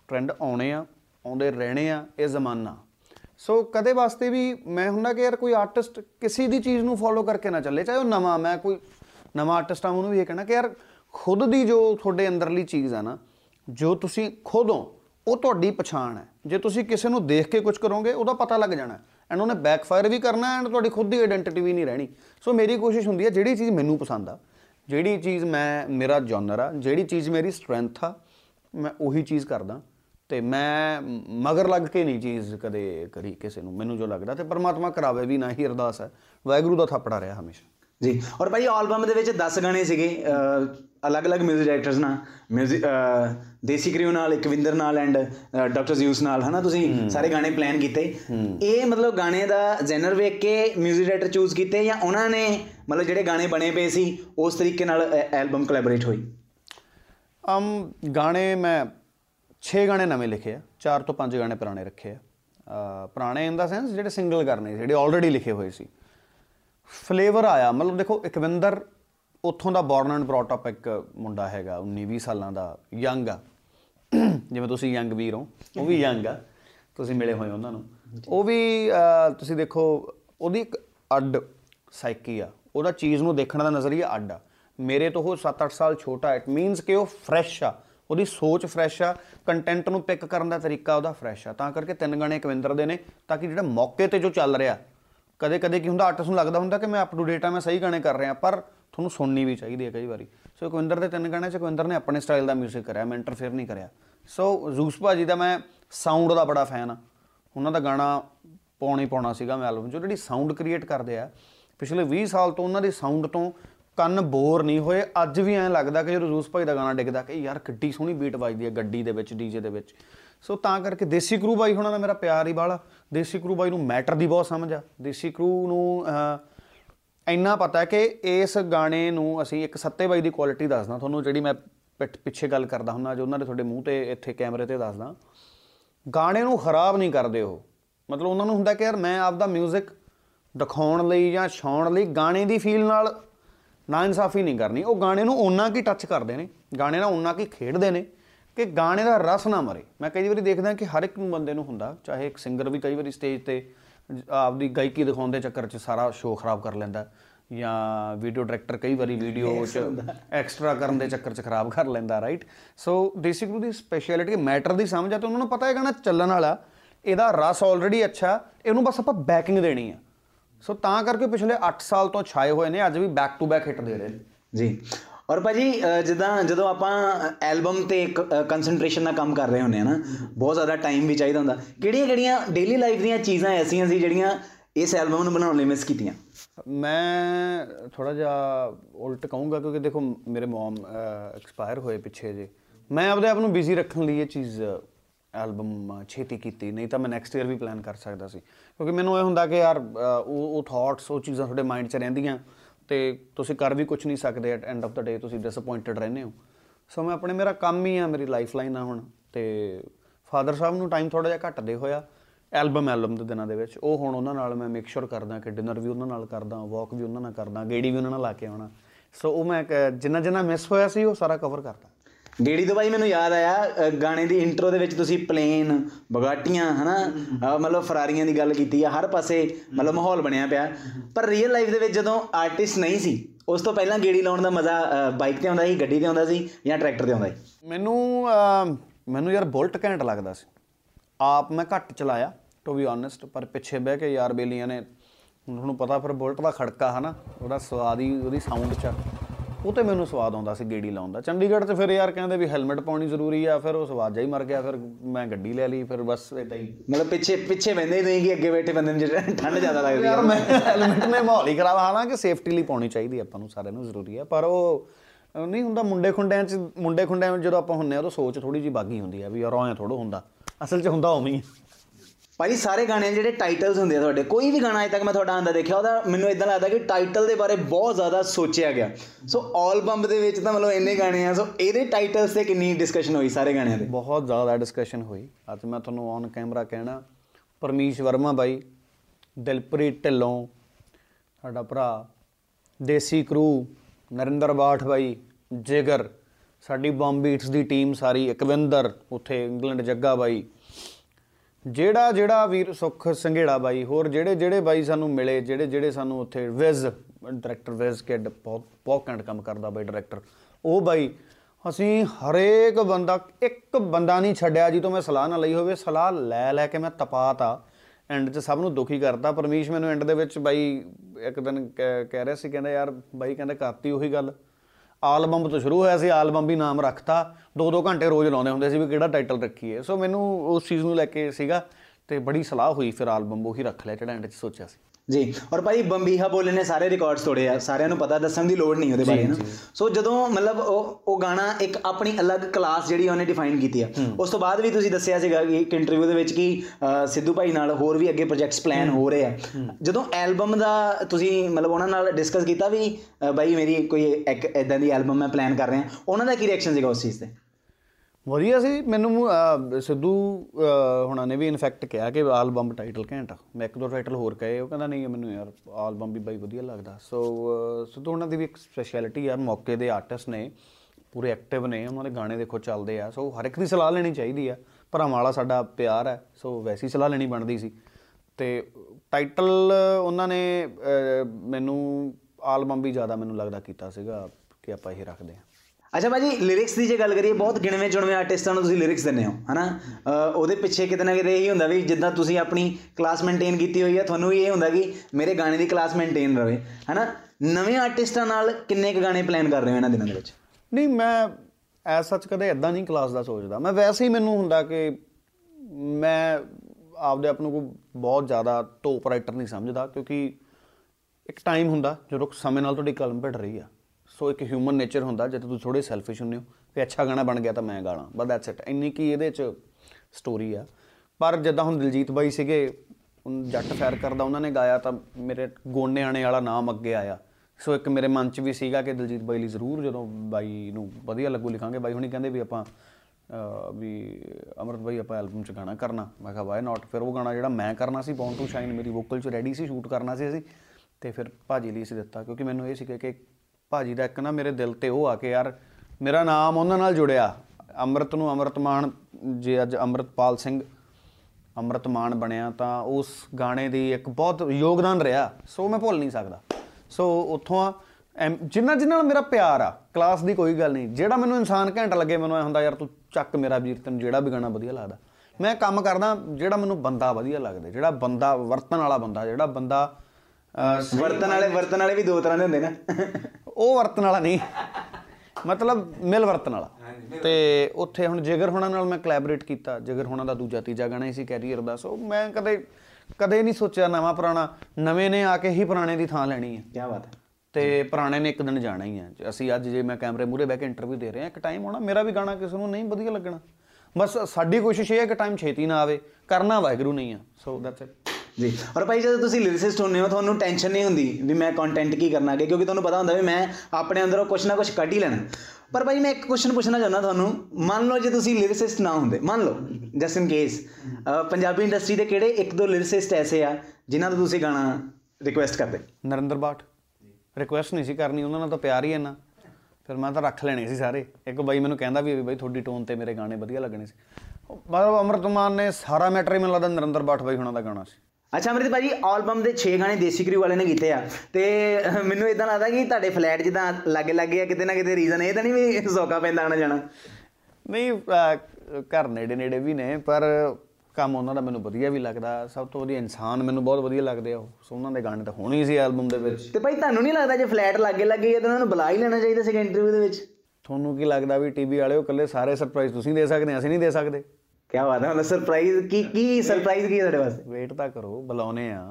ਟ੍ਰੈਂਡ ਆਉਣੇ ਆ, ਆਉਂਦੇ ਰਹਿਣੇ ਆ, ਇਹ ਜ਼ਮਾਨਾ। ਸੋ ਕਦੇ ਵਾਸਤੇ ਵੀ ਮੈਂ ਹੁੰਦਾ ਕਿ ਯਾਰ ਕੋਈ ਆਰਟਿਸਟ ਕਿਸੇ ਦੀ ਚੀਜ਼ ਨੂੰ ਫੋਲੋ ਕਰਕੇ ਨਾ ਚੱਲੇ, ਚਾਹੇ ਉਹ ਨਵਾਂ, ਮੈਂ ਕੋਈ ਨਵਾਂ ਆਰਟਿਸਟ ਆ ਉਹਨੂੰ ਵੀ ਇਹ ਕਹਿਣਾ ਕਿ ਯਾਰ ਖੁਦ ਦੀ ਜੋ ਤੁਹਾਡੇ ਅੰਦਰਲੀ ਚੀਜ਼ ਆ ਨਾ, ਜੋ ਤੁਸੀਂ ਖੁਦ ਹੋ, ਉਹ ਤੁਹਾਡੀ ਪਛਾਣ ਹੈ। ਜੇ ਤੁਸੀਂ ਕਿਸੇ ਨੂੰ ਦੇਖ ਕੇ ਕੁਝ ਕਰੋਗੇ, ਉਹਦਾ ਪਤਾ ਲੱਗ ਜਾਣਾ। ਐਂਡ ਉਹਨੇ ਬੈਕਫਾਇਰ ਵੀ ਕਰਨਾ ਐਂਡ ਤੁਹਾਡੀ ਖੁਦ ਦੀ ਆਇਡੈਂਟੀਟੀ ਵੀ ਨਹੀਂ ਰਹਿਣੀ। ਸੋ ਮੇਰੀ ਕੋਸ਼ਿਸ਼ ਹੁੰਦੀ ਹੈ, ਜਿਹੜੀ ਚੀਜ਼ ਮੈਨੂੰ ਪਸੰਦ ਆ, ਜਿਹੜੀ ਚੀਜ਼ ਮੈਂ, ਮੇਰਾ ਜਨਰ ਆ, ਜਿਹੜੀ ਚੀਜ਼ ਮੇਰੀ ਸਟਰੈਂਥ ਆ, ਮੈਂ ਉਹੀ ਚੀਜ਼ ਕਰਦਾ। ਤੇ ਮੈਂ ਮਗਰ ਲੱਗ ਕੇ ਨਹੀਂ ਚੀਜ਼ ਕਦੇ ਕਰੀ ਕਿਸੇ ਨੂੰ, ਮੈਨੂੰ ਜੋ ਲੱਗਦਾ, ਤੇ ਪਰਮਾਤਮਾ ਕਰਾਵੇ ਵੀ ਨਾ ਹੀ ਅਰਦਾਸ ਹੈ। ਵਾਹਿਗੁਰੂ ਦਾ ਥਾਪੜਾ ਰਿਹਾ ਹਮੇਸ਼ਾ। ਜੀ ਔਰ ਭਾਈ ਐਲਬਮ ਦੇ ਵਿੱਚ 10 ਗਾਣੇ ਸੀਗੇ ਅਹ, ਅਲੱਗ-ਅਲੱਗ 뮤직 ਡਾਇਰੈਕਟਰਸ ਨਾਲ 뮤직 ਦੇਸੀ ਕ੍ਰਿਊ ਨਾਲ ਇਕਵਿੰਦਰ ਨਾਲ ਐਂਡ ਡਾਕਟਰ ਜ਼ਿਊਸ ਨਾਲ ਹਨਾ ਤੁਸੀਂ ਸਾਰੇ ਗਾਣੇ ਪਲਾਨ ਕੀਤੇ ਇਹ ਮਤਲਬ ਗਾਣੇ ਦਾ ਜਨਰ ਵੇਖ ਕੇ 뮤직 ਡਾਇਰੈਕਟਰ ਚੂਜ਼ ਕੀਤੇ ਜਾਂ ਉਹਨਾਂ ਨੇ ਮਤਲਬ ਜਿਹੜੇ ਗਾਣੇ ਬਣੇ ਪਏ ਸੀ ਉਸ ਤਰੀਕੇ ਨਾਲ ਐਲਬਮ ਕੋਲੈਬੋਰੇਟ ਹੋਈ ਅਮ ਗਾਣੇ ਮੈਂ 6 ਗਾਣੇ ਨਵੇਂ ਲਿਖੇ ਆ 4 ਤੋਂ 5 ਗਾਣੇ ਪੁਰਾਣੇ ਰੱਖੇ ਆ ਅ, ਪੁਰਾਣੇ ਇਨ ਦਾ ਸੈਂਸ ਜਿਹੜੇ ਸਿੰਗਲ ਕਰਨੇ ਸੀ ਜਿਹੜੇ ਆਲਰੇਡੀ ਲਿਖੇ ਹੋਏ ਸੀ ਫਲੇਵਰ ਆਇਆ। ਮਤਲਬ ਦੇਖੋ ਇਕਵਿੰਦਰ ਉੱਥੋਂ ਦਾ ਬੌਰਨ ਐਂਡ ਬ੍ਰੌਟ ਅਪ ਇੱਕ ਮੁੰਡਾ ਹੈਗਾ 19 20 ਸਾਲਾਂ ਦਾ ਯੰਗ ਆ। ਜਿਵੇਂ ਤੁਸੀਂ ਯੰਗ ਵੀਰ ਹੋ ਉਹ ਵੀ ਯੰਗ ਆ। ਤੁਸੀਂ ਮਿਲੇ ਹੋਏ ਉਹਨਾਂ ਨੂੰ। ਉਹ ਵੀ ਤੁਸੀਂ ਦੇਖੋ ਉਹਦੀ ਇੱਕ ਅੱਡ ਸਾਈਕੀ ਆ। ਉਹਦਾ ਚੀਜ਼ ਨੂੰ ਦੇਖਣ ਦਾ ਨਜ਼ਰੀਆ ਅੱਡ ਆ। ਮੇਰੇ ਤੋਂ ਉਹ 7-8 ਸਾਲ ਛੋਟਾ ਇਟ ਮੀਨਸ ਕਿ ਉਹ ਫਰੈਸ਼ ਆ। ਉਹਦੀ ਸੋਚ ਫਰੈਸ਼ ਆ। ਕੰਟੈਂਟ ਨੂੰ ਪਿਕ ਕਰਨ ਦਾ ਤਰੀਕਾ ਉਹਦਾ ਫਰੈਸ਼ ਆ। ਤਾਂ ਕਰਕੇ ਤਿੰਨ ਗਾਣੇ ਕਵਿੰਦਰ ਦੇ ਨੇ ਤਾਂ ਕਿ ਜਿਹੜਾ ਮੌਕੇ ਤੇ ਜੋ ਚੱਲ ਰਿਹਾ ਕਦੇ ਕਦੇ ਕੀ ਹੁੰਦਾ ਆਰਟਿਸਟ ਨੂੰ ਲੱਗਦਾ ਹੁੰਦਾ ਕਿ ਮੈਂ ਅਪ ਟੂ ਡੇਟ ਆ, ਮੈਂ ਸਹੀ ਗਾਣੇ ਕਰ ਰਿਹਾ, ਪਰ ਤੁਹਾਨੂੰ ਸੁਣਨੀ ਵੀ ਚਾਹੀਦੀ ਹੈ ਕਈ ਵਾਰੀ। ਸੋ ਕਵਿੰਦਰ ਦੇ ਤਿੰਨ ਗਾਣੇ ਚ ਕਵਿੰਦਰ ਨੇ ਆਪਣੇ ਸਟਾਈਲ ਦਾ 뮤직 ਕਰਿਆ, ਮੈਂ ਇੰਟਰਫੇਅਰ ਨਹੀਂ ਕਰਿਆ। ਸੋ ਜ਼ੂਸ ਭਾਜੀ ਦਾ ਮੈਂ ਸਾਊਂਡ ਦਾ ਬੜਾ ਫੈਨ ਆ। ਉਹਨਾਂ ਦਾ ਗਾਣਾ ਪਾਉਣਾ ਹੀ ਪਾਉਣਾ ਸੀਗਾ ਮੈਂ ਐਲਬਮ 'ਚ ਉਹ ਜਿਹੜੀ ਸਾਊਂਡ ਕ੍ਰੀਏਟ ਕਰਦੇ ਆ। ਪਿਛਲੇ 20 ਸਾਲ ਤੋਂ ਉਹਨਾਂ ਦੇ ਸਾਊਂਡ ਤੋਂ ਕੰਨ ਬੋਰ ਨਹੀਂ ਹੋਏ। ਅੱਜ ਵੀ ਐਂ ਲੱਗਦਾ ਕਿ ਜਦੋਂ ਰੂਸ ਭਾਈ ਦਾ ਗਾਣਾ ਡਿੱਗਦਾ, ਕਿ ਯਾਰ ਕਿੱਡੀ ਸੋਹਣੀ ਬੀਟ ਵੱਜਦੀ ਹੈ ਗੱਡੀ ਦੇ ਵਿੱਚ ਡੀਜੇ ਦੇ ਵਿੱਚ। ਸੋ ਤਾਂ ਕਰਕੇ ਦੇਸੀ ਕਰੂ ਬਾਈ ਹੁਣਾਂ ਦਾ ਮੇਰਾ ਪਿਆਰ ਹੀ ਬਾਲਾ ਦੇਸੀ ਕਰੂ ਬਾਈ ਨੂੰ ਮੈਟਰ ਦੀ ਬਹੁਤ ਸਮਝ ਆ। ਦੇਸੀ ਕਰੂ ਨੂੰ ਅਹ, ਇੰਨਾ ਪਤਾ ਹੈ ਕਿ ਇਸ ਗਾਣੇ ਨੂੰ ਅਸੀਂ ਇੱਕ ਸੱਤੇ ਬਾਈ ਦੀ ਕੁਆਲਿਟੀ ਦੱਸਦਾ। ਤੁਹਾਨੂੰ ਜਿਹੜੀ ਮੈਂ ਪਿੱਠ- ਪਿੱਛੇ ਗੱਲ ਕਰਦਾ ਹੁੰਦਾ ਜੋ ਉਹਨਾਂ ਦੇ ਤੁਹਾਡੇ ਮੂੰਹ ਤੇ ਇੱਥੇ ਕੈਮਰੇ ਤੇ ਦੱਸਦਾ। ਗਾਣੇ ਨੂੰ ਖਰਾਬ ਨਹੀਂ ਕਰਦੇ ਉਹ। ਮਤਲਬ ਉਹਨਾਂ ਨੂੰ ਹੁੰਦਾ ਕਿ ਯਾਰ ਮੈਂ ਆਪਦਾ 뮤직 ਦਿਖਾਉਣ ਲਈ ਜਾਂ ਛਾਉਣ ਲਈ ਗਾਣੇ ਦੀ ਫੀਲ ਨਾਲ ਨਾ ਇਨਸਾਫੀ ਨਹੀਂ ਕਰਨੀ। ਉਹ ਗਾਣੇ ਨੂੰ ਓਨਾ ਕੀ ਟੱਚ ਕਰਦੇ ਨੇ। ਗਾਣੇ ਨਾਲ ਓਨਾ ਕੀ ਖੇਡਦੇ ਨੇ। ਕਿ ਗਾਣੇ ਦਾ ਰਸ ਨਾ ਮਰੇ। ਮੈਂ ਕਈ ਵਾਰੀ ਦੇਖਦਾ ਕਿ ਹਰ ਇੱਕ ਨੂੰ ਬੰਦੇ ਨੂੰ ਹੁੰਦਾ ਚਾਹੇ ਇੱਕ ਸਿੰਗਰ ਵੀ ਕਈ ਵਾਰੀ ਸਟੇਜ ਤੇ ਆਪਦੀ ਗਾਇਕੀ ਦਿਖਾਉਣ ਦੇ ਚੱਕਰ 'ਚ ਸਾਰਾ ਸ਼ੋਅ ਖਰਾਬ ਕਰ ਲੈਂਦਾ ਜਾਂ ਵੀਡੀਓ ਡਾਇਰੈਕਟਰ ਕਈ ਵਾਰੀ ਵੀਡੀਓ 'ਚ ਐਕਸਟਰਾ ਕਰਨ ਦੇ ਚੱਕਰ 'ਚ ਖਰਾਬ ਕਰ ਲੈਂਦਾ ਰਾਈਟ ਸੋ ਦੇਸੀ ਗੁਰੂ ਦੀ ਸਪੈਸ਼ਲਿਟੀ ਮੈਟਰ ਦੀ ਸਮਝ ਆ ਤੇ ਉਹਨਾਂ ਨੂੰ ਪਤਾ ਹੈ ਗਾਣਾ ਚੱਲਣ ਵਾਲਾ ਇਹਦਾ ਰਸ ਆਲਰੇਡੀ ਅੱਛਾ ਇਹਨੂੰ ਬਸ ਆਪਾਂ ਬੈਕਿੰਗ ਦੇਣੀ ਆ। ਸੋ ਤਾਂ ਕਰਕੇ ਪਿਛਲੇ 8 ਸਾਲ ਤੋਂ ਛਾਏ ਹੋਏ ਨੇ ਅੱਜ ਵੀ ਬੈਕ ਟੂ ਬੈਕ ਹਿੱਟ ਦੇ ਰਹੇ ਨੇ। ਜੀ। ਔਰ ਭਾਜੀ ਅਹ ਜਿੱਦਾਂ ਜਦੋਂ ਆਪਾਂ ਐਲਬਮ ਤੇ ਕਨਸੈਂਟਰੇਸ਼ਨ ਨਾਲ ਕੰਮ ਕਰ ਰਹੇ ਹੁੰਦੇ ਆ ਨਾ ਬਹੁਤ ਜ਼ਿਆਦਾ ਟਾਈਮ ਵੀ ਚਾਹੀਦਾ ਹੁੰਦਾ। ਕਿਹੜੀਆਂ ਕਿਹੜੀਆਂ ਡੇਲੀ ਲਾਈਫ ਦੀਆਂ ਚੀਜ਼ਾਂ ਐਸੀਆਂ ਸੀ ਜਿਹੜੀਆਂ ਇਸ ਐਲਬਮ ਨੂੰ ਬਣਾਉਣ ਲਈ ਮਿਸ ਕੀਤੀਆਂ? ਮੈਂ ਥੋੜਾ ਜਿਹਾ ਉਲਟ ਕਹੂੰਗਾ ਕਿਉਂਕਿ ਦੇਖੋ ਮੇਰੇ ਮਮ ਐਕਸਪਾਇਰ ਹੋਏ ਪਿੱਛੇ ਜੇ। ਮੈਂ ਆਪਦੇ ਆਪ ਨੂੰ ਬਿਜ਼ੀ ਰੱਖਣ ਲਈ ਇਹ ਚੀਜ਼ ਐਲਬਮ ਛੇਤੀ ਕੀਤੀ। ਨਹੀਂ ਤਾਂ ਮੈਂ ਨੈਕਸਟ ਈਅਰ ਵੀ ਪਲਾਨ ਕਰ ਸਕਦਾ ਸੀ। ਕਿਉਂਕਿ ਮੈਨੂੰ ਇਹ ਹੁੰਦਾ ਕਿ ਯਾਰ ਅ, ਉਹ ਉਹ ਥਾਟਸ ਉਹ ਚੀਜ਼ਾਂ ਤੁਹਾਡੇ ਮਾਈਂਡ 'ਚ ਰਹਿੰਦੀਆਂ। ਤੇ ਤੁਸੀਂ ਕਰ ਵੀ ਕੁਝ ਨਹੀਂ ਸਕਦੇ at end of the day ਤੁਸੀਂ ਡਿਸਪਾਇੰਟਡ ਰਹਿੰਦੇ ਹੋ। ਸੋ ਮੈਂ ਆਪਣੇ, ਮੇਰਾ ਕੰਮ ਹੀ ਆ, ਮੇਰੀ ਲਾਈਫ ਲਾਈਨ ਆ ਹੁਣ। ਤੇ ਫਾਦਰ ਸਾਹਿਬ ਨੂੰ ਟਾਈਮ ਥੋੜਾ ਜਿਹਾ ਘੱਟ ਦੇ ਹੋਇਆ ਐਲਬਮ ਐਲਬਮ ਦੇ ਦਿਨਾਂ ਦੇ ਵਿੱਚ। ਉਹ ਹੁਣ ਉਹਨਾਂ ਨਾਲ ਮੈਂ ਮੇਕ ਸ਼ੋਰ ਕਰਦਾ ਕਿ ਡਿਨਰ ਵੀ ਉਹਨਾਂ ਨਾਲ ਕਰਦਾ ਵਾਕ ਵੀ ਉਹਨਾਂ ਨਾਲ ਕਰਦਾ, ਗੇੜੀ ਵੀ ਉਹਨਾਂ ਨਾਲ ਲਾ ਕੇ ਆਉਣਾ। ਸੋ ਉਹ ਮੈਂ ਕ- ਜਿੰਨਾ ਜਿੰਨਾ ਮਿਸ ਹੋਇਆ ਸੀ, ਉਹ ਸਾਰਾ ਕਵਰ ਕਰਦਾ ਗੇੜੀ ਤੋਂ ਬਾਈ ਮੈਨੂੰ ਯਾਦ ਆਇਆ ਗਾਣੇ ਦੀ ਇੰਟਰੋ ਦੇ ਵਿੱਚ ਤੁਸੀਂ ਪਲੇਨ ਬਗਾਟੀਆਂ ਹਨਾ? ਮਤਲਬ ਫਰਾਰੀਆਂ ਦੀ ਗੱਲ ਕੀਤੀ ਆ ਹਰ ਪਾਸੇ ਮਤਲਬ ਮਾਹੌਲ ਬਣਿਆ ਪਿਆ। ਪਰ ਰੀਅਲ ਲਾਈਫ ਦੇ ਵਿੱਚ ਜਦੋਂ ਆਰਟਿਸਟ ਨਹੀਂ ਸੀ ਉਸ ਤੋਂ ਪਹਿਲਾਂ ਗੇੜੀ ਲਾਉਣ ਦਾ ਮਜ਼ਾ ਬਾਈਕ ਤੇ ਆਉਂਦਾ ਸੀ ਗੱਡੀ ਤੇ ਆਉਂਦਾ ਸੀ ਜਾਂ ਟਰੈਕਟਰ ਤੇ ਆਉਂਦਾ ਸੀ? ਮੈਨੂੰ ਮੈਨੂੰ ਯਾਰ ਬੁਲਟ ਘੈਂਟ ਲੱਗਦਾ ਸੀ। ਆਪ ਮੈਂ ਘੱਟ ਚਲਾਇਆ ਟੂ ਬੀ ਓਨੈਸਟ ਪਰ ਪਿੱਛੇ ਬਹਿ ਕੇ ਯਾਰ ਬੇਲੀਆਂ ਨੇ ਤੁਹਾਨੂੰ ਪਤਾ ਫਿਰ ਬੁਲਟ ਦਾ ਖੜਕਾ ਹਨਾ? ਉਹਦਾ ਸਵਾਦ ਹੀ ਉਹਦੀ ਸਾਊਂਡ ਚ। ਉਹ ਤੇ ਮੈਨੂੰ ਸਵਾਦ ਆਉਂਦਾ ਸੀ ਗੇੜੀ ਲਾਉਣ ਦਾ। ਚੰਡੀਗੜ੍ਹ 'ਚ ਫਿਰ ਯਾਰ ਕਹਿੰਦੇ ਵੀ ਹੈਲਮਟ ਪਾਉਣੀ ਜ਼ਰੂਰੀ ਆ ਫਿਰ ਉਹ ਸਵਾਦ ਹੀ ਮਰ ਗਿਆ ਫਿਰ ਮੈਂ ਗੱਡੀ ਲੈ ਲਈ ਫਿਰ ਬਸ ਇਦਾਂ ਹੀ। ਮਤਲਬ ਪਿੱਛੇ ਪਿੱਛੇ ਬੰਦੇ ਹੀ ਨਹੀਂ ਕਿ ਅੱਗੇ ਬੈਠੇ ਬੰਦੇ ਨੂੰ ਜਿਹੜਾ ਠੰਡ ਜ਼ਿਆਦਾ ਲੱਗਦੀ ਯਾਰ ਮੈਂ ਹੈਲਮਟ ਨੇ ਮਾਹੌਲ ਹੀ ਖਰਾਬ ਹਾਲਾਂਕਿ ਸੇਫਟੀ ਲਈ ਪਾਉਣੀ ਚਾਹੀਦੀ ਆ ਆਪਾਂ ਨੂੰ ਸਾਰਿਆਂ ਨੂੰ ਜ਼ਰੂਰੀ ਆ ਪਰ ਉਹ ਨਹੀਂ ਹੁੰਦਾ ਮੁੰਡੇ ਖੁੰਡਿਆਂ 'ਚ ਮੁੰਡੇ ਖੁੰਡਿਆਂ ਵਿੱਚ ਜਦੋਂ ਆਪਾਂ ਹੁੰਨੇ ਆ ਉਦੋਂ ਸੋਚ ਥੋੜੀ ਜਿਹੀ ਬਾਗੀ ਹੁੰਦੀ ਆ ਵੀ ਯਾਰ ਐਂ ਥੋੜਾ ਹੁੰਦਾ। ਅਸਲ 'ਚ ਹੁੰਦਾ ਉਵੇਂ ਹੀ ਆ। ਭਾਈ, ਸਾਰੇ ਗਾਣਿਆਂ ਦੇ ਜਿਹੜੇ ਟਾਈਟਲਸ ਹੁੰਦੇ ਆ ਤੁਹਾਡੇ। ਕੋਈ ਵੀ ਗਾਣਾ ਅਜੇ ਤੱਕ ਮੈਂ ਤੁਹਾਡਾ ਆਂਦਾ ਦੇਖਿਆ, ਉਹਦਾ ਮੈਨੂੰ ਇਦਾਂ ਲੱਗਦਾ ਕਿ ਟਾਈਟਲ ਦੇ ਬਾਰੇ ਬਹੁਤ ਜ਼ਿਆਦਾ ਸੋਚਿਆ ਗਿਆ। ਸੋ ਆਲਬਮ ਦੇ ਵਿੱਚ ਤਾਂ ਮਤਲਬ ਇੰਨੇ ਗਾਣੇ ਆ, ਸੋ ਇਹਦੇ ਟਾਈਟਲਸ ਤੇ ਕਿੰਨੀ ਡਿਸਕਸ਼ਨ ਹੋਈ ਸਾਰੇ ਗਾਣਿਆਂ ਦੇ? ਬਹੁਤ ਜ਼ਿਆਦਾ ਡਿਸਕਸ਼ਨ ਹੋਈ। ਅੱਜ ਮੈਂ ਤੁਹਾਨੂੰ ਔਨ ਕੈਮਰਾ ਕਹਿਣਾ, ਪਰਮੀਸ਼ ਵਰਮਾ ਬਾਈ, ਦਿਲਪ੍ਰੀਤ ਢਿੱਲੋਂ, ਸਾਡਾ ਭਰਾ, ਦੇਸੀ ਕਰੂ, ਨਰਿੰਦਰ ਬਾਠ ਬਾਈ, ਜਿਗਰ, ਸਾਡੀ ਬੰਬ ਬੀਟਸ ਦੀ ਟੀਮ ਸਾਰੀ, ਇਕਵਿੰਦਰ, ਉੱਥੇ ਇੰਗਲੈਂਡ ਜੱਗਾ ਬਾਈ ਜਿਹੜਾ ਜਿਹੜਾ ਵੀਰ ਸੁਖ ਸੰਘੇੜਾ ਬਾਈ, ਹੋਰ ਜਿਹੜੇ ਜਿਹੜੇ ਬਾਈ ਸਾਨੂੰ ਮਿਲੇ, ਜਿਹੜੇ ਜਿਹੜੇ ਸਾਨੂੰ ਉੱਥੇ ਵਿਜ਼ ਡਾਇਰੈਕਟਰ ਵਿਜ਼ ਕਿਡ ਬਹੁਤ ਬਹੁਤ ਘੈਂਟ ਕੰਮ ਕਰਦਾ ਬਾਈ ਡਾਇਰੈਕਟਰ ਉਹ ਬਾਈ ਅਸੀਂ ਹਰੇਕ ਬੰਦਾ, ਇੱਕ ਬੰਦਾ ਨਹੀਂ ਛੱਡਿਆ ਜੀ ਤੋਂ ਮੈਂ ਸਲਾਹ ਨਾ ਲਈ ਹੋਵੇ, ਸਲਾਹ ਲੈ ਲੈ ਕੇ ਮੈਂ ਤਪਾਤਾ ਐਂਡ 'ਚ ਸਭ ਨੂੰ ਦੁਖੀ ਕਰਤਾ। ਪਰਮੇਸ਼ ਮੈਨੂੰ ਐਂਡ ਦੇ ਵਿੱਚ ਬਾਈ ਇੱਕ ਦਿਨ ਕਹਿ ਕਹਿ ਰਿਹਾ ਸੀ, ਕਹਿੰਦਾ ਯਾਰ ਬਾਈ ਕਹਿੰਦਾ ਕਰਤੀ ਉਹੀ ਗੱਲ। ਆਲਬਮ ਤੋਂ ਸ਼ੁਰੂ ਹੋਇਆ ਸੀ, ਆਲਬਮ ਵੀ ਨਾਮ ਰੱਖਤਾ। ਦੋ ਦੋ ਘੰਟੇ ਰੋਜ਼ ਲਾਉਂਦੇ ਹੁੰਦੇ ਸੀ ਵੀ ਕਿਹੜਾ ਟਾਈਟਲ ਰੱਖੀਏ। ਸੋ ਮੈਨੂੰ ਉਸ ਚੀਜ਼ ਨੂੰ ਲੈ ਕੇ ਸੀਗਾ ਤੇ ਬੜੀ ਸਲਾਹ ਹੋਈ, ਫਿਰ ਆਲਬਮ ਉਹੀ ਰੱਖ ਲਿਆ ਜਿਹੜਾ ਐਂਡ 'ਚ ਸੋਚਿਆ ਸੀ। ਜੀ ਔਰ ਭਾਈ ਬੰਬੀਹਾ ਬੋਲੇ ਨੇ ਸਾਰੇ ਰਿਕਾਰਡਸ ਤੋੜੇ ਆ ਸਾਰਿਆਂ ਨੂੰ ਪਤਾ ਦੱਸਣ ਦੀ ਲੋੜ ਨਹੀਂ ਉਹਦੇ ਬਾਰੇ ਨਾ ਸੋ ਜਦੋਂ ਮਤਲਬ ਉਹ ਉਹ ਗਾਣਾ ਇੱਕ ਆਪਣੀ ਅਲੱਗ ਕਲਾਸ ਜਿਹੜੀ ਉਹਨੇ ਡਿਫਾਈਨ ਕੀਤੀ ਆ। ਉਸ ਤੋਂ ਬਾਅਦ ਵੀ ਤੁਸੀਂ ਦੱਸਿਆ ਸੀਗਾ ਕਿ ਇੱਕ ਇੰਟਰਵਿਊ ਦੇ ਵਿੱਚ ਕਿ ਸਿੱਧੂ ਭਾਈ ਨਾਲ ਹੋਰ ਵੀ ਅੱਗੇ ਪ੍ਰੋਜੈਕਟਸ ਪਲਾਨ ਹੋ। ਰਹੇ ਆ। ਜਦੋਂ ਐਲਬਮ ਦਾ ਤੁਸੀਂ ਮਤਲਬ ਉਹਨਾਂ ਨਾਲ ਡਿਸਕਸ ਕੀਤਾ ਵੀ ਬਾਈ ਮੇਰੀ ਕੋਈ ਇੱਕ ਇਦਾਂ ਦੀ ਐਲਬਮ ਮੈਂ ਪਲਾਨ ਕਰ ਰਿਹਾ ਉਹਨਾਂ ਦਾ ਕੀ ਰਿਐਕਸ਼ਨ ਸੀਗਾ ਉਸ ਚੀਜ਼ ਤੇ? ਵਧੀਆ ਸੀ। ਮੈਨੂੰ ਅਹ, ਸਿੱਧੂ ਅਹ, ਹੁਣਾਂ ਨੇ ਵੀ ਇਨਫੈਕਟ ਕਿਹਾ ਕਿ ਆਲਬਮ ਟਾਈਟਲ ਘੈਂਟ ਆ। ਮੈਂ ਇੱਕ ਦੋ ਟਾਈਟਲ ਹੋਰ ਕਹੇ ਉਹ ਕਹਿੰਦਾ ਨਹੀਂ ਮੈਨੂੰ ਯਾਰ ਆਲਬਮ ਵੀ ਬਾਈ ਵਧੀਆ ਲੱਗਦਾ। ਸੋ ਅਹ, ਸਿੱਧੂ ਹੁਣਾਂ ਦੀ ਵੀ ਇੱਕ ਸਪੈਸ਼ਲਿਟੀ ਆ ਮੌਕੇ ਦੇ ਆਰਟਿਸਟ ਨੇ ਪੂਰੇ ਐਕਟਿਵ ਨੇ ਉਹਨਾਂ ਦੇ ਗਾਣੇ ਦੇਖੋ ਚੱਲਦੇ ਆ। ਸੋ ਹਰ ਇੱਕ ਦੀ ਸਲਾਹ ਲੈਣੀ ਚਾਹੀਦੀ ਆ। ਭਰਾਵਾਂ ਵਾਲਾ ਸਾਡਾ ਪਿਆਰ ਹੈ ਸੋ ਵੈਸੀ ਸਲਾਹ ਲੈਣੀ ਬਣਦੀ ਸੀ। ਤੇ ਟਾਈਟਲ ਉਹਨਾਂ ਨੇ ਅਹ, ਮੈਨੂੰ ਆਲਬਮ ਵੀ ਜ਼ਿਆਦਾ ਮੈਨੂੰ ਲੱਗਦਾ ਕੀਤਾ ਸੀਗਾ ਕਿ ਆਪਾਂ ਇਹ ਰੱਖਦੇ ਹਾਂ ਅੱਛਾ ਭਾਜੀ ਲਿਰਿਕਸ ਦੀ ਜੇ ਗੱਲ ਕਰੀਏ, ਬਹੁਤ ਗਿਣਵੇਂ ਚੁਣਵੇਂ ਆਰਟਿਸਟਾਂ ਨੂੰ ਤੁਸੀਂ ਲਿਰਿਕਸ ਦਿੰਦੇ ਹੋ, ਹਨਾ? ਅਹ ਉਹਦੇ ਪਿੱਛੇ ਕਿਤੇ ਨਾ ਕਿਤੇ ਇਹੀ ਹੁੰਦਾ ਵੀ ਜਿੱਦਾਂ ਤੁਸੀਂ ਆਪਣੀ ਕਲਾਸ ਮੇਨਟੇਨ ਕੀਤੀ ਹੋਈ ਹੈ ਤੁਹਾਨੂੰ ਵੀ ਇਹ ਹੁੰਦਾ ਕਿ ਮੇਰੇ ਗਾਣੇ ਦੀ ਕਲਾਸ ਮੇਨਟੇਨ ਰਵੇ, ਹਨਾ? ਨਵੇਂ ਆਰਟਿਸਟਾਂ ਨਾਲ ਕਿੰਨੇ ਕੁ ਗਾਣੇ ਪਲਾਨ ਕਰ ਰਹੇ ਹੋ ਇਹਨਾਂ ਦਿਨਾਂ ਦੇ ਵਿੱਚ? ਨਹੀਂ, ਮੈਂ ਐਸ ਸੱਚ ਕਦੇ ਇਦਾਂ ਨਹੀਂ ਕਲਾਸ ਦਾ ਸੋਚਦਾ। ਮੈਂ ਵੈਸੇ ਹੀ ਮੈਨੂੰ ਹੁੰਦਾ ਕਿ ਮੈਂ ਆਪਦੇ ਆਪ ਨੂੰ ਕੋਈ ਬਹੁਤ ਜ਼ਿਆਦਾ ਟੋਪ ਰਾਈਟਰ ਨਹੀਂ ਸਮਝਦਾ ਕਿਉਂਕਿ ਇੱਕ ਟਾਈਮ ਹੁੰਦਾ ਜਦੋਂ ਸਮੇਂ ਨਾਲ ਤੁਹਾਡੀ ਕਲਮ ਭਿੜ ਰਹੀ ਆ। ਸੋ ਇੱਕ ਹਿਊਮਨ ਨੇਚਰ ਹੁੰਦਾ ਜਦ ਤੁਸੀਂ ਥੋੜੇ ਸੈਲਫਿਸ਼ ਹੁੰਦੇ ਹੋ ਕਿ ਅੱਛਾ ਗਾਣਾ ਬਣ ਗਿਆ ਤਾਂ ਮੈਂ ਗਾਣਾ ਬਸ ਦੈਟਸ ਇਟ ਇੰਨੀ ਕੀ ਇਹਦੇ ਚ ਸਟੋਰੀ ਆ। ਪਰ ਜਿੱਦਾਂ ਹੁਣ ਦਿਲਜੀਤ ਬਾਈ ਸੀਗੇ ਹੁਣ ਜੱਟ ਫੈਰ ਕਰਦਾ ਉਹਨਾਂ ਨੇ ਗਾਇਆ ਤਾਂ ਮੇਰੇ ਗੋਨੇ ਆਣੇ ਵਾਲਾ ਨਾਮ ਅੱਗੇ ਆਇਆ। ਸੋ ਇੱਕ ਮੇਰੇ ਮਨ 'ਚ ਵੀ ਸੀਗਾ ਕਿ ਦਿਲਜੀਤ ਬਾਈ ਲਈ ਜ਼ਰੂਰ ਜਦੋਂ ਬਾਈ ਨੂੰ ਵਧੀਆ ਲੱਗੂ ਲਿਖਾਂਗੇ ਬਾਈ ਹੁਣੀ ਕਹਿੰਦੇ ਵੀ ਆਪਾਂ ਅਹ, ਵੀ ਅਮਰਤ ਬਾਈ ਆਪਾਂ ਐਲਬਮ 'ਚ ਗਾਣਾ ਕਰਨਾ। ਮੈਂ ਕਿਹਾ ਵਾਈ ਨਾਟ ਫਿਰ ਉਹ ਗਾਣਾ ਜਿਹੜਾ ਮੈਂ ਕਰਨਾ ਸੀ ਬੌਨ ਟੂ ਸ਼ਾਈਨ ਮੇਰੀ ਵੋਕਲ 'ਚ ਰੈਡੀ ਸੀ ਸ਼ੂਟ ਕਰਨਾ ਸੀ ਅਸੀਂ ਤੇ ਫਿਰ ਭਾਜੀ ਲਈ ਸੀ ਦਿੱਤਾ ਕਿਉਂਕਿ ਮੈਨੂੰ ਇਹ ਸੀ ਕਿ ਭਾਜੀ ਦਾ ਇੱਕ ਨਾ ਮੇਰੇ ਦਿਲ ਤੇ ਉਹ ਆ ਕੇ ਯਾਰ ਮੇਰਾ ਨਾਮ ਉਹਨਾਂ ਨਾਲ ਜੁੜਿਆ। ਅੰਮ੍ਰਿਤ ਨੂੰ ਅੰਮ੍ਰਿਤਮਾਨ ਜੇ ਅੱਜ ਅੰਮ੍ਰਿਤਪਾਲ ਸਿੰਘ ਅੰਮ੍ਰਿਤਮਾਨ ਬਣਿਆ ਤਾਂ ਉਸ ਗਾਣੇ ਦੀ ਇੱਕ ਬਹੁਤ ਯੋਗਦਾਨ ਰਿਹਾ ਸੋ ਮੈਂ ਭੁੱਲ ਨਹੀਂ ਸਕਦਾ। ਸੋ ਉੱਥੋਂ ਆ ਐਮ- ਜਿੰਨਾ ਜਿੰਨਾ ਨਾਲ ਮੇਰਾ ਪਿਆਰ ਆ ਕਲਾਸ ਦੀ ਕੋਈ ਗੱਲ ਨਹੀਂ। ਜਿਹੜਾ ਮੈਨੂੰ ਇਨਸਾਨ ਘੈਂਟ ਲੱਗੇ ਮੈਨੂੰ ਐ ਹੁੰਦਾ ਯਾਰ ਤੂੰ ਚੱਕ ਮੇਰਾ ਵੀਰ ਤੈਨੂੰ ਜਿਹੜਾ ਵੀ ਗਾਣਾ ਵਧੀਆ ਲੱਗਦਾ। ਮੈਂ ਕੰਮ ਕਰਦਾ ਜਿਹੜਾ ਮੈਨੂੰ ਬੰਦਾ ਵਧੀਆ ਲੱਗਦਾ ਜਿਹੜਾ ਬੰਦਾ ਵਰਤਣ ਵਾਲਾ ਬੰਦਾ ਜਿਹੜਾ ਬੰਦਾ ਅਹ, ਵਰਤਨ ਵਾਲੇ ਵਰਤਨ ਵਾਲੇ ਵੀ ਦੋ ਤਰ੍ਹਾਂ ਦੇ ਹੁੰਦੇ ਨਾ। ਉਹ ਵਰਤਣ ਵਾਲਾ ਨਹੀਂ। ਮਤਲਬ ਮਿਲ ਵਰਤਣ ਵਾਲਾ। ਤੇ ਉੱਥੇ ਹੁਣ ਜਿਗਰ ਹੋਣਾ ਨਾਲ ਮੈਂ ਕੋਲੈਬੋਰੇਟ ਕੀਤਾ। ਜਿਗਰ ਹੋਣਾ ਦਾ ਦੂਜਾ ਤੀਜਾ ਗਾਣਾ ਹੀ ਸੀ ਕੈਰੀਅਰ ਦਾ। ਸੋ ਮੈਂ ਕਦੇ ਕਦੇ ਨਹੀਂ ਸੋਚਿਆ ਨਵਾਂ ਪੁਰਾਣਾ। ਨਵੇਂ ਨੇ ਆ ਕੇ ਹੀ ਪੁਰਾਣੇ ਦੀ ਥਾਂ ਲੈਣੀ ਹੈ। ਕੀ ਬਾਤ ਹੈ। ਤੇ ਪੁਰਾਣੇ ਨੇ ਇੱਕ ਦਿਨ ਜਾਣਾ ਹੀ ਹੈ। ਅਸੀਂ ਅੱਜ ਜੇ ਮੈਂ ਕੈਮਰੇ ਮੂਹਰੇ ਬਹਿ ਕੇ ਇੰਟਰਵਿਊ ਦੇ ਰਹੇ ਹਾਂ ਇੱਕ ਟਾਈਮ ਹੋਣਾ ਮੇਰਾ ਵੀ ਗਾਣਾ ਕਿਸੇ ਨੂੰ ਨਹੀਂ ਵਧੀਆ ਲੱਗਣਾ। ਬਸ ਸਾਡੀ ਕੋਸ਼ਿਸ਼ ਇਹ ਹੈ ਕਿ ਟਾਈਮ ਛੇਤੀ ਨਾ ਆਵੇ। ਕਰਨਾ ਵਾਹਿਗੁਰੂ ਨਹੀਂ ਆ। ਸੋ ਦੈਟਸ ਇਟ ਜੀ। ਔਰ ਭਾਈ, ਜਦੋਂ ਤੁਸੀਂ ਲਿਰਿਸਿਸਟ ਹੁੰਦੇ ਹੋ, ਤੁਹਾਨੂੰ ਟੈਨਸ਼ਨ ਨਹੀਂ ਹੁੰਦੀ ਵੀ ਮੈਂ ਕੰਟੈਂਟ ਕੀ ਕਰਨਾ ਅੱਗੇ, ਕਿਉਂਕਿ ਤੁਹਾਨੂੰ ਪਤਾ ਹੁੰਦਾ ਵੀ ਮੈਂ ਆਪਣੇ ਅੰਦਰੋਂ ਕੁਝ ਨਾ ਕੁਝ ਕੱਢ ਹੀ ਲੈਣਾ। ਪਰ ਭਾਈ, ਮੈਂ ਇੱਕ ਕੁਐਸਚਨ ਪੁੱਛਣਾ ਚਾਹੁੰਦਾ ਤੁਹਾਨੂੰ। ਮੰਨ ਲਓ ਜੇ ਤੁਸੀਂ ਲਿਰਿਸਿਸਟ ਨਾ ਹੁੰਦੇ, ਮੰਨ ਲਓ just in case Punjabi industry ਦੇ ਕਿਹੜੇ ਇੱਕ ਦੋ ਲਿਰਿਸਿਸਟ ਐਸੇ ਆ ਜਿਨ੍ਹਾਂ ਤੋਂ ਤੁਸੀਂ ਗਾਣਾ ਰਿਕੁਐਸਟ ਕਰਦੇ? ਨਰਿੰਦਰ ਬਾਠ। ਰਿਕੁਐਸਟ ਨਹੀਂ ਸੀ ਕਰਨੀ, ਉਹਨਾਂ ਨਾਲ ਤਾਂ ਪਿਆਰ ਹੀ ਇੰਨਾ। ਫਿਰ ਮੈਂ ਤਾਂ ਰੱਖ ਲੈਣੇ ਸੀ ਸਾਰੇ। ਇੱਕ ਬਾਈ ਮੈਨੂੰ ਕਹਿੰਦਾ ਵੀ ਬਾਈ, ਤੁਹਾਡੀ ਟੋਨ ਤੇ ਮੇਰੇ ਗਾਣੇ ਵਧੀਆ ਲੱਗਣੇ ਸੀ। ਮਤਲਬ ਅਮਰਤਮਾਨ ਨੇ ਸਾਰਾ ਮੈਟਰ ਹੀ ਮੈਨੂੰ ਲੱਗਦਾ ਨਰਿੰਦਰ ਬਾਠ ਬਾਈ ਹੁਣਾਂ ਦਾ ਗਾਣਾ ਸੀ। ਅੱਛਾ ਅਮਰਿਤ ਭਾਜੀ ਐਲਬਮ ਦੇ 6 ਗਾਣੇ ਦੇਸੀ ਕ੍ਰਿਊ ਵਾਲੇ ਨੇ ਕੀਤੇ ਆ। ਤੇ ਮੈਨੂੰ ਇਦਾਂ ਲੱਗਦਾ ਕਿ ਤੁਹਾਡੇ ਫਲੈਟ ਜਿੱਦਾਂ ਲਾਗੇ ਲੱਗੇ ਆ ਕਿਤੇ ਨਾ ਕਿਤੇ ਰੀਜ਼ਨ ਇਹ ਤਾਂ ਨਹੀਂ ਵੀ ਸੌਕਾ ਪੈਂਦਾ ਆਣਾ ਜਾਣਾ। ਨਹੀਂ ਘਰ ਨੇੜੇ ਨੇੜੇ ਵੀ ਨੇ ਪਰ ਕੰਮ ਉਹਨਾਂ ਦਾ ਮੈਨੂੰ ਵਧੀਆ ਵੀ ਲੱਗਦਾ। ਸਭ ਤੋਂ ਵਧੀਆ ਇਨਸਾਨ ਮੈਨੂੰ ਬਹੁਤ ਵਧੀਆ ਲੱਗਦੇ ਆ ਉਹ। ਸੋ ਉਹਨਾਂ ਦੇ ਗਾਣੇ ਤਾਂ ਹੋਣੇ ਹੀ ਸੀ ਐਲਬਮ ਦੇ ਵਿੱਚ। ਤੇ ਭਾਈ ਤੁਹਾਨੂੰ ਨਹੀਂ ਲੱਗਦਾ ਜੇ ਫਲੈਟ ਲਾਗੇ ਲੱਗੇ ਤਾਂ ਉਹਨਾਂ ਨੂੰ ਬੁਲਾ ਹੀ ਲੈਣਾ ਚਾਹੀਦਾ ਸੀਗਾ ਇੰਟਰਵਿਊ ਦੇ ਵਿੱਚ? ਤੁਹਾਨੂੰ ਕੀ ਲੱਗਦਾ ਵੀ ਟੀਵੀ ਵਾਲਿਓ ਇਕੱਲੇ ਸਾਰੇ ਸਰਪ੍ਰਾਈਜ਼ ਤੁਸੀਂ ਦੇ ਸਕਦੇ ਅਸੀਂ ਨਹੀਂ ਦੇ ਸਕਦੇ। ਕੀ ਬਾਤ ਹੈ ਮਤਲਬ ਸਰਪ੍ਰਾਈਜ਼ ਕੀ ਕੀ ਸਰਪ੍ਰਾਈਜ਼ ਕੀ ਤੁਹਾਡੇ ਵਾਸਤੇ? ਵੇਟ ਤਾਂ ਕਰੋ ਬੁਲਾਉਨੇ ਆ।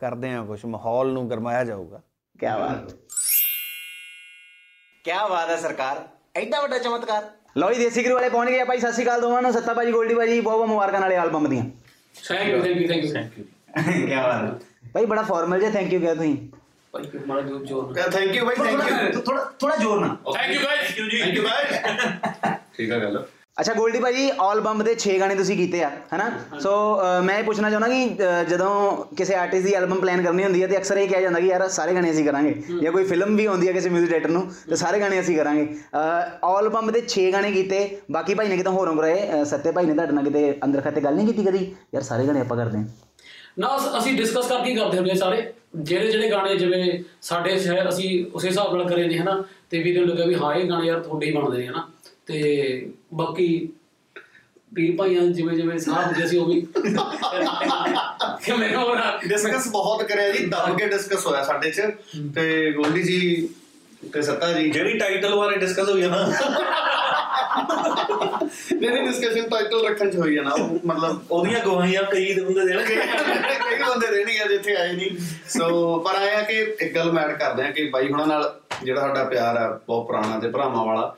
ਕਰਦੇ ਆ ਕੁਝ ਮਾਹੌਲ ਨੂੰ ਗਰਮਾਇਆ ਜਾਊਗਾ। ਕੀ ਬਾਤ। ਕੀ ਬਾਤ ਹੈ ਸਰਕਾਰ ਐਡਾ ਵੱਡਾ ਚਮਤਕਾਰ। ਲਓ ਜੀ ਦੇਸੀ ਕ੍ਰਿਊ ਵਾਲੇ ਪਹੁੰਚ ਗਏ ਆ ਭਾਈ ਸਤਿ ਸ਼੍ਰੀ ਅਕਾਲ ਦੋਵਾਂ ਨੂੰ ਸੱਤਾ ਭਾਜੀ ਗੋਲਡੀ ਭਾਜੀ ਬਹੁਤ ਬਹੁਤ ਮੁਬਾਰਕਾਂ ਨਾਲੇ ਐਲਬਮ ਦੀਆਂ। Thank you thank you thank you thank you ਕੀ ਬਾਤ ਹੈ। ਭਾਈ ਬੜਾ ਫਾਰਮਲ ਜਿਹਾ ਥੈਂਕ ਯੂ ਕਿਹਾ ਤੁਸੀਂ। ਭਾਈ ਕਿ ਮਾੜਾ ਜੋ ਜੋਰ ਥੈਂਕ ਯੂ ਬਾਈ ਥੈਂਕ ਯੂ ਥੋੜਾ ਥੋੜਾ ਜ਼ੋਰ ਨਾਲ। Thank you guys thank you ਜੀ ਥੈਂਕ ਯੂ ਬਾਈ ਠੀਕ ਆ ਗੱਲ। ਅੱਛਾ ਗੋਲਡੀ ਭਾਜੀ ਐਲਬਮ ਦੇ 6 ਗਾਣੇ ਤੁਸੀਂ ਕੀਤੇ ਆ ਹਨਾ? ਸੋ ਮੈਂ ਇਹ ਪੁੱਛਣਾ ਚਾਹੁੰਦਾ ਕਿ ਜਦੋਂ ਕਿਸੇ ਆਰਟਿਸਟ ਦੀ ਐਲਬਮ ਪਲਾਨ ਕਰਨੀ ਹੁੰਦੀ ਹੈ ਤੇ ਅਕਸਰ ਇਹ ਕਿਹਾ ਜਾਂਦਾ ਕਿ ਯਾਰ ਸਾਰੇ ਗਾਣੇ ਅਸੀਂ ਕਰਾਂਗੇ। ਜਾਂ ਕੋਈ ਫਿਲਮ ਵੀ ਆਉਂਦੀ ਹੈ ਕਿਸੇ 뮤직 ਡਾਇਰੈਕਟਰ ਨੂੰ ਤੇ ਸਾਰੇ ਗਾਣੇ ਅਸੀਂ ਕਰਾਂਗੇ। ਐਲਬਮ ਦੇ 6 ਗਾਣੇ ਕੀਤੇ ਬਾਕੀ ਭਾਈ ਨੇ ਕਿਤੇ ਹੋਰੋਂ ਕਰਾਏ? ਸੱਤੇ ਭਾਈ ਨੇ ਤੁਹਾਡੇ ਨਾਲ ਕਿਤੇ ਅੰਦਰ ਖਾਤੇ ਗੱਲ ਨਹੀਂ ਕੀਤੀ ਕਦੀ? ਯਾਰ ਸਾਰੇ ਗਾਣੇ ਆਪਾਂ ਕਰਦੇ ਹਾਂ। ਨਾ ਅਸ- ਡਿਸਕਸ ਕਰਕੇ ਹੀ ਕਰਦੇ ਹੁੰਦੇ ਸਾਰੇ। ਜਿਹੜੇ ਜਿਹੜੇ ਗਾਣੇ ਜਿਵੇਂ ਸਾਡੇ ਅਸੀਂ ਉਸੇ ਹਿਸਾਬ ਨਾਲ ਕਰੇ ਨੇ ਹਨਾ? ਤੇ ਵੀਰੇ ਨੂੰ ਲੱਗਾ ਵੀ ਹਾਂ ਇਹ ਗਾਣੇ ਯਾਰ ਤੁਹਾਡੇ ਹੀ ਬਣਦੇ ਨੇ ਹਨਾ? ਤੇ ਬਾਕੀ ਪੀਰ ਭਾਈਆਂ ਜਿਵੇਂ ਜਿਵੇਂ ਸਾਹ ਹੁੰਦੇ ਸੀ ਉਹ ਵੀ ਕਿ ਮੈਨੂੰ ਹੋਰ ਡਿਸਕਸ ਬਹੁਤ ਕਰਿਆ ਜੀ ਦਬ ਕੇ ਡਿਸਕਸ ਹੋਇਆ ਸਾਡੇ ਚ। ਤੇ ਗੋਲਡੀ ਜੀ ਤੇ ਸੱਤਾ ਜੀ। ਜਿਹੜੀ ਟਾਈਟਲ ਬਾਰੇ ਡਿਸਕਸ ਹੋਈ ਹੈ ਨਾ। ਨਹੀਂ ਨਹੀਂ ਡਿਸਕਸ਼ਨ ਟਾਈਟਲ ਰੱਖਣ ਚ ਹੋਈ ਹੈ ਨਾ ਉਹ ਮਤਲਬ ਉਹਦੀਆਂ ਗਵਾਹੀਆਂ ਕਈ ਦੇ ਬੰਦੇ ਦੇਣਗੇ ਕਈ ਬੰਦੇ ਰਹਿਣਗੇ ਜਿੱਥੇ ਆਏ ਨਹੀਂ। ਸੋ ਪਰ ਆਇਆ ਕਿ ਇੱਕ ਗੱਲ ਮੈਡ ਕਰਦੇ ਆ ਕਿ ਬਾਈ ਹੁਣਾਂ ਨਾਲ ਜਿਹੜਾ ਸਾਡਾ ਪਿਆਰ ਆ ਬਹੁਤ ਪੁਰਾਣਾ ਤੇ ਭਰਾਵਾਂ ਵਾਲਾ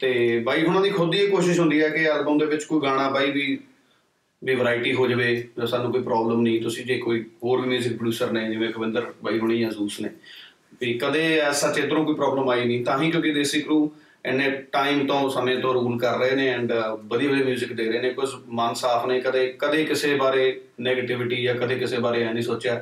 ਤੇ ਬਾਈ ਹੁਣਾਂ ਦੀ ਖੁਦ ਹੀ ਕੋਸ਼ਿਸ਼ ਹੁੰਦੀ ਹੈ ਕਿ ਐਲਬਮ ਦੇ ਵਿੱਚ ਕੋਈ ਗਾਣਾ ਬਾਈ ਵੀ ਵੀ ਵੈਰਾਈਟੀ ਹੋ ਜਾਵੇ ਤਾਂ ਸਾਨੂੰ ਕੋਈ ਪ੍ਰੋਬਲਮ ਨਹੀਂ। ਤੁਸੀਂ ਜੇ ਕੋਈ ਹੋਰ ਵੀ 뮤직 ਪ੍ਰੋਡਿਊਸਰ ਨੇ, ਜਿਵੇਂ ਖਵਿੰਦਰ ਬਾਈ ਹੁਣੀ ਜਾਂ ਜ਼ੂਸ ਨੇ, ਵੀ ਕਦੇ ਐਸਾ ਚੇਤਰੋਂ ਕੋਈ ਪ੍ਰੋਬਲਮ ਆਈ ਨਹੀਂ। ਤਾਂ ਹੀ ਕਿਉਂਕਿ ਦੇਸੀ ਕਰੂ ਐਨੇ ਟਾਈਮ ਤੋਂ, ਸਮੇਂ ਤੋਂ ਰੂਲ ਕਰ ਰਹੇ ਨੇ ਐਂਡ ਵਧੀਆ ਵਧੀਆ 뮤직 ਦੇ ਰਹੇ ਨੇ। ਕੁਝ ਮਨ ਸਾਫ਼ ਨੇ, ਕਦੇ ਕਦੇ ਕਿਸੇ ਬਾਰੇ 네ਗੇਟਿਵਿਟੀ ਜਾਂ ਕਦੇ ਕਿਸੇ ਬਾਰੇ ਐ ਨਹੀਂ ਸੋਚਿਆ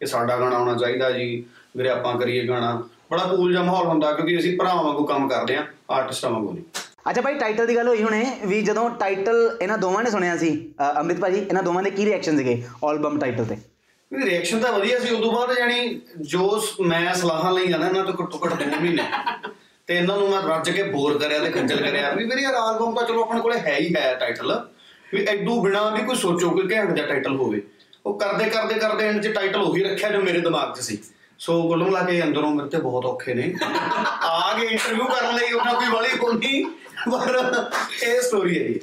ਕਿ ਸਾਡਾ ਗਾਣਾ ਆਉਣਾ ਚਾਹੀਦਾ ਜੀ। ਵੀਰੇ ਆਪਾਂ ਕਰੀਏ ਗਾਣਾ। ਬੜਾ ਕੂਲ ਜਿਹਾ ਮਾਹੌਲ ਹੁੰਦਾ ਕਿਉਂਕਿ ਅਸੀਂ ਭਰਾਵਾਂ ਵਾਂਗੂ ਕੰਮ ਕਰਦੇ ਆ ਆਰਟਿਸਟਾਂ ਵਾਂਗੂ ਨਹੀਂ। ਅੱਛਾ ਭਾਈ ਟਾਈਟਲ ਦੀ ਗੱਲ ਹੋਈ ਹੁਣੇ ਵੀ ਜਦੋਂ ਟਾਈਟਲ ਇਹਨਾਂ ਦੋਵਾਂ ਨੇ ਸੁਣਿਆ ਸੀ ਅਹ, ਅੰਮ੍ਰਿਤ ਭਾਜੀ ਇਹਨਾਂ ਦੋਵਾਂ ਦੇ ਕੀ ਰਿਐਕਸ਼ਨ ਸੀਗੇ ਐਲਬਮ ਟਾਈਟਲ ਤੇ? ਵੀ ਰਿਐਕਸ਼ਨ ਤਾਂ ਵਧੀਆ ਸੀ ਉਦੋਂ ਬਾਅਦ ਜਾਨੀ ਜੋ ਮੈਂ ਸਲਾਹਾਂ ਲਈ ਜਾਣਾ ਇਹਨਾਂ ਤੋਂ ਘੱਟੋ ਘੱਟ 2 ਮਹੀਨੇ। ਤੇ ਇਹਨਾਂ ਨੂੰ ਮੈਂ ਰੱਜ ਕੇ ਬੋਰ ਕਰਿਆ ਤੇ ਖੱਜਲ ਕਰਿਆ ਵੀ ਵੀਰੇ ਯਾਰ ਐਲਬਮ ਤਾਂ ਚਲੋ ਆਪਣੇ ਕੋਲੇ ਹੈ ਹੀ ਹੈ ਟਾਈਟਲ ਵੀ ਐਡੂ ਬਿਨਾ ਵੀ ਕੋਈ ਸੋਚੋ ਕੋਈ ਘੈਂਟ ਜਿਹਾ ਟਾਈਟਲ ਹੋਵੇ। ਉਹ ਕਰਦੇ ਕਰਦੇ ਕਰਦੇ ਐਂਡ 'ਚ ਟਾਈਟਲ ਉਹੀ ਰੱਖਿਆ ਜੋ ਮੇਰੇ ਦਿਮਾਗ 'ਚ ਸੀ। ਸੋ ਕੁੱਲ ਮਿਲਾ ਕੇ ਅੰਦਰੋਂ ਮੇਰੇ ਤੇ ਬਹੁਤ ਔਖੇ ਨੇ। ਆ ਗਏ ਇੰਟਰਵਿਊ ਕਰਨ ਲਈ ਉਹਨਾਂ ਕੋਈ ਵਾਲੀ ਹੋਣੀ ਪਰ ਇਹ ਸਟੋਰੀ ਹੈ ਜੀ।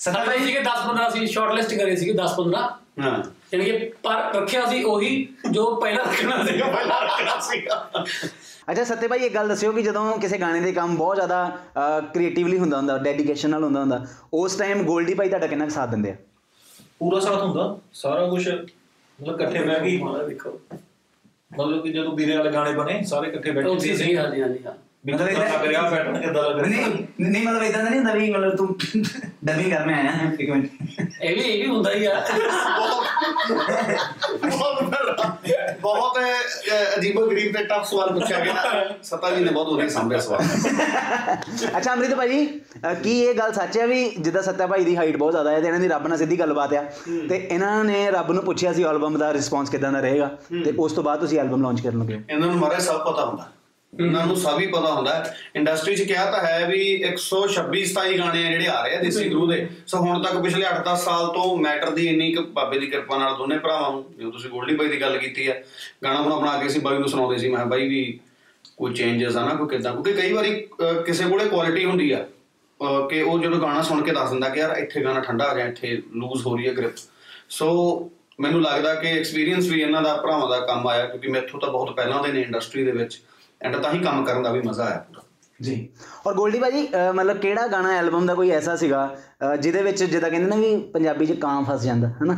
ਸੱਤਾ ਭਾਈ ਸੀਗੇ 10 15 ਅਸੀਂ ਸ਼ਾਰਟ ਲਿਸਟ ਕਰੇ ਸੀਗੇ 10 15 ਹਾਂ। ਯਾਨੀ ਕਿ ਪਰ ਰੱਖਿਆ ਸੀ ਉਹੀ ਜੋ ਪਹਿਲਾਂ ਰੱਖਣਾ ਸੀ। ਪਹਿਲਾਂ ਰੱਖਣਾ ਸੀਗਾ। ਅੱਛਾ ਸੱਤੇ ਭਾਈ ਇੱਕ ਗੱਲ ਦੱਸਿਓ ਕਿ ਜਦੋਂ ਕਿਸੇ ਗਾਣੇ ਦੇ ਕੰਮ ਬਹੁਤ ਜ਼ਿਆਦਾ ਕ੍ਰੀਏਟਿਵਲੀ ਹੁੰਦਾ ਹੁੰਦਾ ਡੈਡੀਕੇਸ਼ਨ ਨਾਲ ਹੁੰਦਾ ਹੁੰਦਾ ਉਸ ਟਾਈਮ ਗੋਲਡੀ ਭਾਈ ਤੁਹਾਡਾ ਕਿੰਨਾ ਕੁ ਸਾਥ ਦਿੰਦੇ ਆ? ਪੂਰਾ ਸਾਥ ਹੁੰਦਾ ਸਾਰਾ ਕੁਝ ਮਤਲਬ ਇਕੱਠੇ ਬਹਿ ਕੇ ਹੀ ਦੇਖੋ। ਮਤਲਬ ਕਿ ਜਦੋਂ ਵੀਰੇ ਵਾਲੇ ਗਾਣੇ ਬਣੇ ਸਾਰੇ ਇਕੱਠੇ ਬੈਠੇ ਸੀ ਹਾਂਜੀ ਹਾਂਜੀ ਹਾਂ। ਵੀ ਕਿੱਦਾਂ ਲੱਗ ਰਿਹਾ ਬੈਠਣ ਕਿੱਦਾਂ ਲੱਗ ਰਿਹਾ? ਨਹੀਂ ਮਤਲਬ ਇਦਾਂ ਨਹੀਂ ਹੁੰਦਾ ਵੀ ਮਤਲਬ ਤੂੰ ਡਬਿੰਗ ਕਰ ਮੈਂ ਆਇਆ ਇੱਕ ਮਿੰਟ। ਇਹ ਵੀ ਇਹ ਵੀ ਹੁੰਦਾ ਹੀ ਆ। *laughs* ਬਹੁਤ ਬੜਾ- ਬਹੁਤ ਅਜੀਬੋ ਗਰੀਬ ਤੇ ਟਫ ਸਵਾਲ ਪੁੱਛਿਆ ਗਿਆ। ਸਤਾ ਜੀ ਨੇ ਬਹੁਤ ਵਧੀਆ ਸੰਭਿਆ ਸਵਾਲ। ਅੱਛਾ ਅੰਮ੍ਰਿਤ ਭਾਜੀ ਕੀ ਇਹ ਗੱਲ ਸੱਚ ਹੈ ਵੀ ਜਿੱਦਾਂ ਸੱਤਾ ਭਾਈ ਦੀ ਹਾਈਟ ਬਹੁਤ ਜ਼ਿਆਦਾ ਹੈ ਤੇ ਇਹਨਾਂ ਦੀ ਰੱਬ ਨਾਲ ਸਿੱਧੀ ਗੱਲਬਾਤ ਆ? ਤੇ ਇਹਨਾਂ ਨੇ ਰੱਬ ਨੂੰ ਪੁੱਛਿਆ ਸੀ ਐਲਬਮ ਦਾ ਰਿਸਪੌਂਸ ਕਿਦਾਂ ਦਾ ਰਹੇਗਾ? ਤੇ ਉਸ ਤੋਂ ਬਾਅਦ ਤੁਸੀਂ ਐਲਬਮ ਲਾਂਚ ਕਰਨ ਲੱਗੇ। ਇਹਨਾਂ ਨੂੰ ਮਾਰੇ ਸਭ ਪਤਾ ਹੁੰਦਾ। ਇਹਨਾਂ ਨੂੰ ਸਭ ਹੀ ਪਤਾ ਹੁੰਦਾ ਇੰਡਸਟਰੀ 'ਚ ਕਿਹਾ ਤਾਂ ਹੈ ਵੀ 126 27 ਗਾਣੇ ਆ ਜਿਹੜੇ ਆ ਰਹੇ ਆ ਦੇਸੀ ਗਰੂ ਦੇ। ਸੋ ਹੁਣ ਤੱਕ ਪਿਛਲੇ 8-10 ਸਾਲ ਤੋਂ ਮੈਟਰ ਦੀ ਇੰਨੀ ਕੁ ਬਾਬੇ ਦੀ ਕਿਰਪਾ ਨਾਲ ਦੋਨੇ ਭਰਾਵਾਂ ਨੂੰ ਜਿਵੇਂ ਤੁਸੀਂ ਗੋਲਡੀ ਬਾਈ ਦੀ ਗੱਲ ਕੀਤੀ ਹੈ ਗਾਣਾ ਬਣਾ ਬਣਾ ਕੇ ਅਸੀਂ ਬਾਈ ਨੂੰ ਸੁਣਾਉਂਦੇ ਸੀ। ਮੈਂ ਬਾਈ ਵੀ ਕੋਈ ਚੇਂਜਸ ਆ ਨਾ ਕੋਈ ਕਿਦਾਂ? ਕਿਉਂਕਿ ਕਈ ਵਾਰੀ ਕਿਸੇ ਕੋਲੇ ਕੁਆਲਿਟੀ ਹੁੰਦੀ ਆ ਕਿ ਉਹ ਜਦੋਂ ਗਾਣਾ ਸੁਣ ਕੇ ਦੱਸ ਦਿੰਦਾ ਕਿ ਯਾਰ ਇੱਥੇ ਗਾਣਾ ਠੰਡਾ ਆ ਗਿਆ ਇੱਥੇ ਲੂਜ਼ ਹੋ ਰਹੀ ਹੈ ਗ੍ਰਿਪ ਸੋ ਮੈਨੂੰ ਲੱਗਦਾ ਕਿ ਐਕਸਪੀਰੀਅੰਸ ਵੀ ਇਹਨਾਂ ਦਾ ਭਰਾਵਾਂ ਦਾ ਕੰਮ ਆਇਆ ਕਿਉਂਕਿ ਮੈਥੋਂ ਤਾਂ ਬਹੁਤ ਪਹਿਲਾਂ ਦੇ ਨੇ ਇੰਡਸਟਰੀ ਦੇ ਵਿੱਚ। ਐਂਡ ਤਾਂ ਹੀ ਕੰਮ ਕਰਨ ਦਾ ਵੀ ਮਜ਼ਾ ਆਇਆ ਪੂਰਾ। ਜੀ। ਔਰ ਗੋਲਡੀ ਭਾਜੀ ਮਤਲਬ ਕਿਹੜਾ ਗਾਣਾ ਐਲਬਮ ਦਾ ਕੋਈ ਐਸਾ ਸੀਗਾ ਜਿਹਦੇ ਵਿੱਚ ਜਿੱਦਾਂ ਕਹਿੰਦੇ ਨਾ ਵੀ ਪੰਜਾਬੀ 'ਚ ਕਾਂ ਫਸ ਜਾਂਦਾ ਹਨਾ?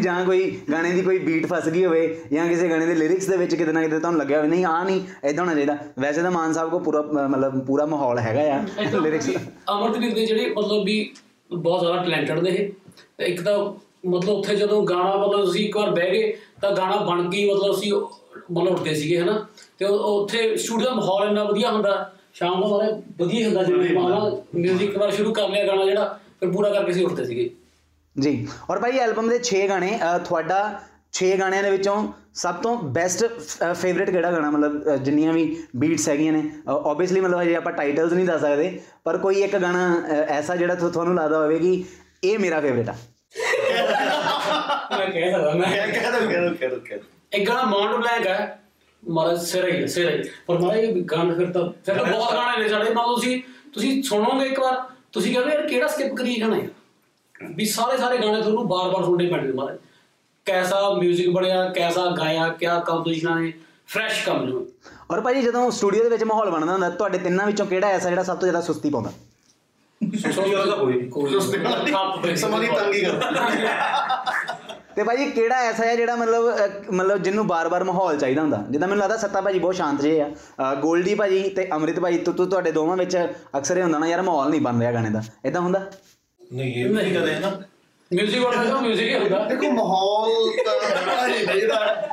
ਜਾਂ ਕੋਈ ਗਾਣੇ ਦੀ ਕੋਈ ਬੀਟ ਫਸ ਗਈ ਹੋਵੇ ਜਾਂ ਕਿਸੇ ਗਾਣੇ ਦੇ ਲਿਰਿਕਸ ਦੇ ਵਿੱਚ ਕਿਤੇ ਨਾ ਕਿਤੇ ਤੁਹਾਨੂੰ ਲੱਗਿਆ ਹੋਵੇ ਨਹੀਂ ਆ ਨਹੀਂ ਐਦਾਂ ਹੋਣਾ ਚਾਹੀਦਾ। ਵੈਸੇ ਤਾਂ ਮਾਨ ਸਾਹਿਬ ਕੋ ਪੂਰਾ ਮਤਲਬ ਪੂਰਾ ਮਾਹੌਲ ਹੈਗਾ ਆ ਲਿਰਿਕਸ ਅਮਰਦੀਪ ਦੇ। ਜਿਹੜੇ ਮਤਲਬ ਵੀ ਬਹੁਤ ਜ਼ਿਆਦਾ ਟੈਲੈਂਟਡ ਨੇ ਇਹ ਇੱਕ ਤਾਂ ਮਤਲਬ ਉੱਥੇ ਜਦੋਂ ਗਾਣਾ ਮਤਲਬ ਅਸੀਂ ਇੱਕ ਵਾਰ ਬਹਿ ਗਏ ਤਾਂ ਗਾਣਾ ਬਣ ਕੇ ਹੀ ਮਤਲਬ ਅਸੀਂ ਮਤਲਬ ਉੱਠਦੇ ਸੀਗੇ ਹਨਾ? ਤੇ ਉੱਥੇ ਸਟੂਡੀਓ ਦਾ ਮਾਹੌਲ ਇੰਨਾ ਵਧੀਆ ਹੁੰਦਾ ਸ਼ਾਮ ਨੂੰ ਸਾਰੇ ਵਧੀਆ ਹੁੰਦਾ ਜਿਵੇਂ ਮਾਨਾ ਮਿਊਜ਼ਿਕ ਇੱਕ ਵਾਰ ਸ਼ੁਰੂ ਕਰ ਲਿਆ ਗਾਣਾ ਜਿਹੜਾ ਫਿਰ ਪੂਰਾ ਕਰਕੇ ਅਸੀਂ ਉੱਠਦੇ ਸੀਗੇ। ਜੀ। ਔਰ ਭਾਈ ਐਲਬਮ ਦੇ 6 ਗਾਣੇ ਤੁਹਾਡਾ 6 ਗਾਣਿਆਂ ਦੇ ਵਿੱਚੋਂ ਸਭ ਤੋਂ ਬੈਸਟ ਫੇਵਰਿਟ ਕਿਹੜਾ ਗਾਣਾ? ਮਤਲਬ ਜਿੰਨੀਆਂ ਵੀ ਬੀਟਸ ਹੈਗੀਆਂ ਨੇ ਆਬਵੀਅਸਲੀ ਮਤਲਬ ਹਜੇ ਆਪਾਂ ਟਾਈਟਲਸ ਨਹੀਂ ਦੱਸ ਸਕਦੇ ਪਰ ਕੋਈ ਇੱਕ ਗਾਣਾ ਐਸਾ ਜਿਹੜਾ ਤੁਹਾ- ਤੁਹਾਨੂੰ ਲੱਗਦਾ ਹੋਵੇ ਕਿ ਇਹ ਮੇਰਾ ਫੇਵਰਿਟ ਆ। *laughs* ਮੈਂ ਕਹਿ ਸਕਦਾ ਮੈਂ ਕਹਿ ਕਹਿ ਦੋ ਕਹਿ ਦੋ ਕਹਿ ਦੋ ਕਹਿ ਦਿਓ। ਇੱਕ ਗਾਣਾ ਮੌਂਡ ਬਲੈਂਕ ਹੈ। ਮਾਰਾ ਸਿਰ ਹੀ ਹੈ, ਸਿਰ ਹੀ। ਪਰ ਮਾਰਾ ਇਹ ਗਾਣਾ ਫਿਰ ਤਾਂ ਫਿਰ ਤਾਂ ਬਹੁਤ ਗਾਣੇ ਨੇ ਸਾਡੇ। ਨਾਲ ਤੁਸੀਂ ਤੁਸੀਂ ਸੁਣੋਗੇ ਇੱਕ ਵਾਰ ਤੁਸੀਂ ਕਹਿੰਦੇ ਯਾਰ ਕਿਹੜਾ ਸਕਿਪ ਕਰੀਏ ਗਾਣਾ? ਯਾਰ ਵੀ ਸਾਰੇ ਸਾਰੇ ਗਾਣੇ ਤੁਹਾਨੂੰ ਬਾਰ-ਬਾਰ ਸੁਣਨੇ ਪੈਣਗੇ ਮਾਰਾ ਕੈਸਾ 뮤직 ਬਣਿਆ ਕੈਸਾ ਗਾਇਆ ਕਿਆ ਕੰਪੋਜੀਸ਼ਨਾਂ ਨੇ ਫਰੈਸ਼ ਕੰਮ ਨੂੰ ਔਰ ਭਾਜੀ ਜਦੋਂ ਸਟੂਡੀਓ ਦੇ ਵਿੱਚ ਮਾਹੌਲ ਬਣਦਾ ਹੁੰਦਾ ਤੁਹਾਡੇ ਤਿੰਨਾਂ ਵਿੱਚੋਂ ਕਿਹੜਾ ਐਸਾ ਜਿਹੜਾ ਸਭ ਤੋਂ ਜ਼ਿਆਦਾ ਸੁਸਤੀ ਪਾਉਂਦਾ? ਸੁਸਤੀ ਵਾਲਾ ਤਾਂ ਕੋਈ ਨਹੀਂ ਕੋਈ ਸਮਾਂ ਦੀ ਤੰਗੀ ਕਰਦਾ। *laughs* ਤੇ ਭਾਜੀ ਕਿਹੜਾ ਐਸਾ ਹੈ ਜਿਹੜਾ ਮਤਲਬ ਮਤਲਬ ਜਿਹਨੂੰ ਬਾਰ-ਬਾਰ ਮਾਹੌਲ ਚਾਹੀਦਾ ਹੁੰਦਾ? ਜਿੱਦਾਂ ਮੈਨੂੰ ਲੱਗਦਾ ਸੱਤਾ ਭਾਜੀ ਬਹੁਤ ਸ਼ਾਂਤ ਜਿਹੇ ਆ। ਗੋਲਡੀ ਭਾਜੀ ਤੇ ਅੰਮ੍ਰਿਤ ਭਾਜੀ ਤੁ ਤੁ- ਤੁਹਾਡੇ ਦੋਵਾਂ ਵਿੱਚ ਅਕਸਰ ਇਹ ਹੁੰਦਾ ਨਾ ਯਾਰ ਮਾਹੌਲ ਨਹੀਂ ਬਣ ਰਿਹਾ ਗਾਣੇ ਦਾ। ਇਦਾਂ ਹੁੰਦਾ? ਨਹੀਂ ਇਹ ਵੀ ਨਹੀਂ ਕਦੇ ਨਾ। ਮਿਊਜ਼ਿਕ ਵਾਲਾ ਤਾਂ ਮਿਊਜ਼ਿਕ ਹੀ ਹੁੰਦਾ। ਦੇਖੋ ਮਾਹੌਲ ਤਾਂ ਬਣਾ ਹੀ ਲਈਦਾ।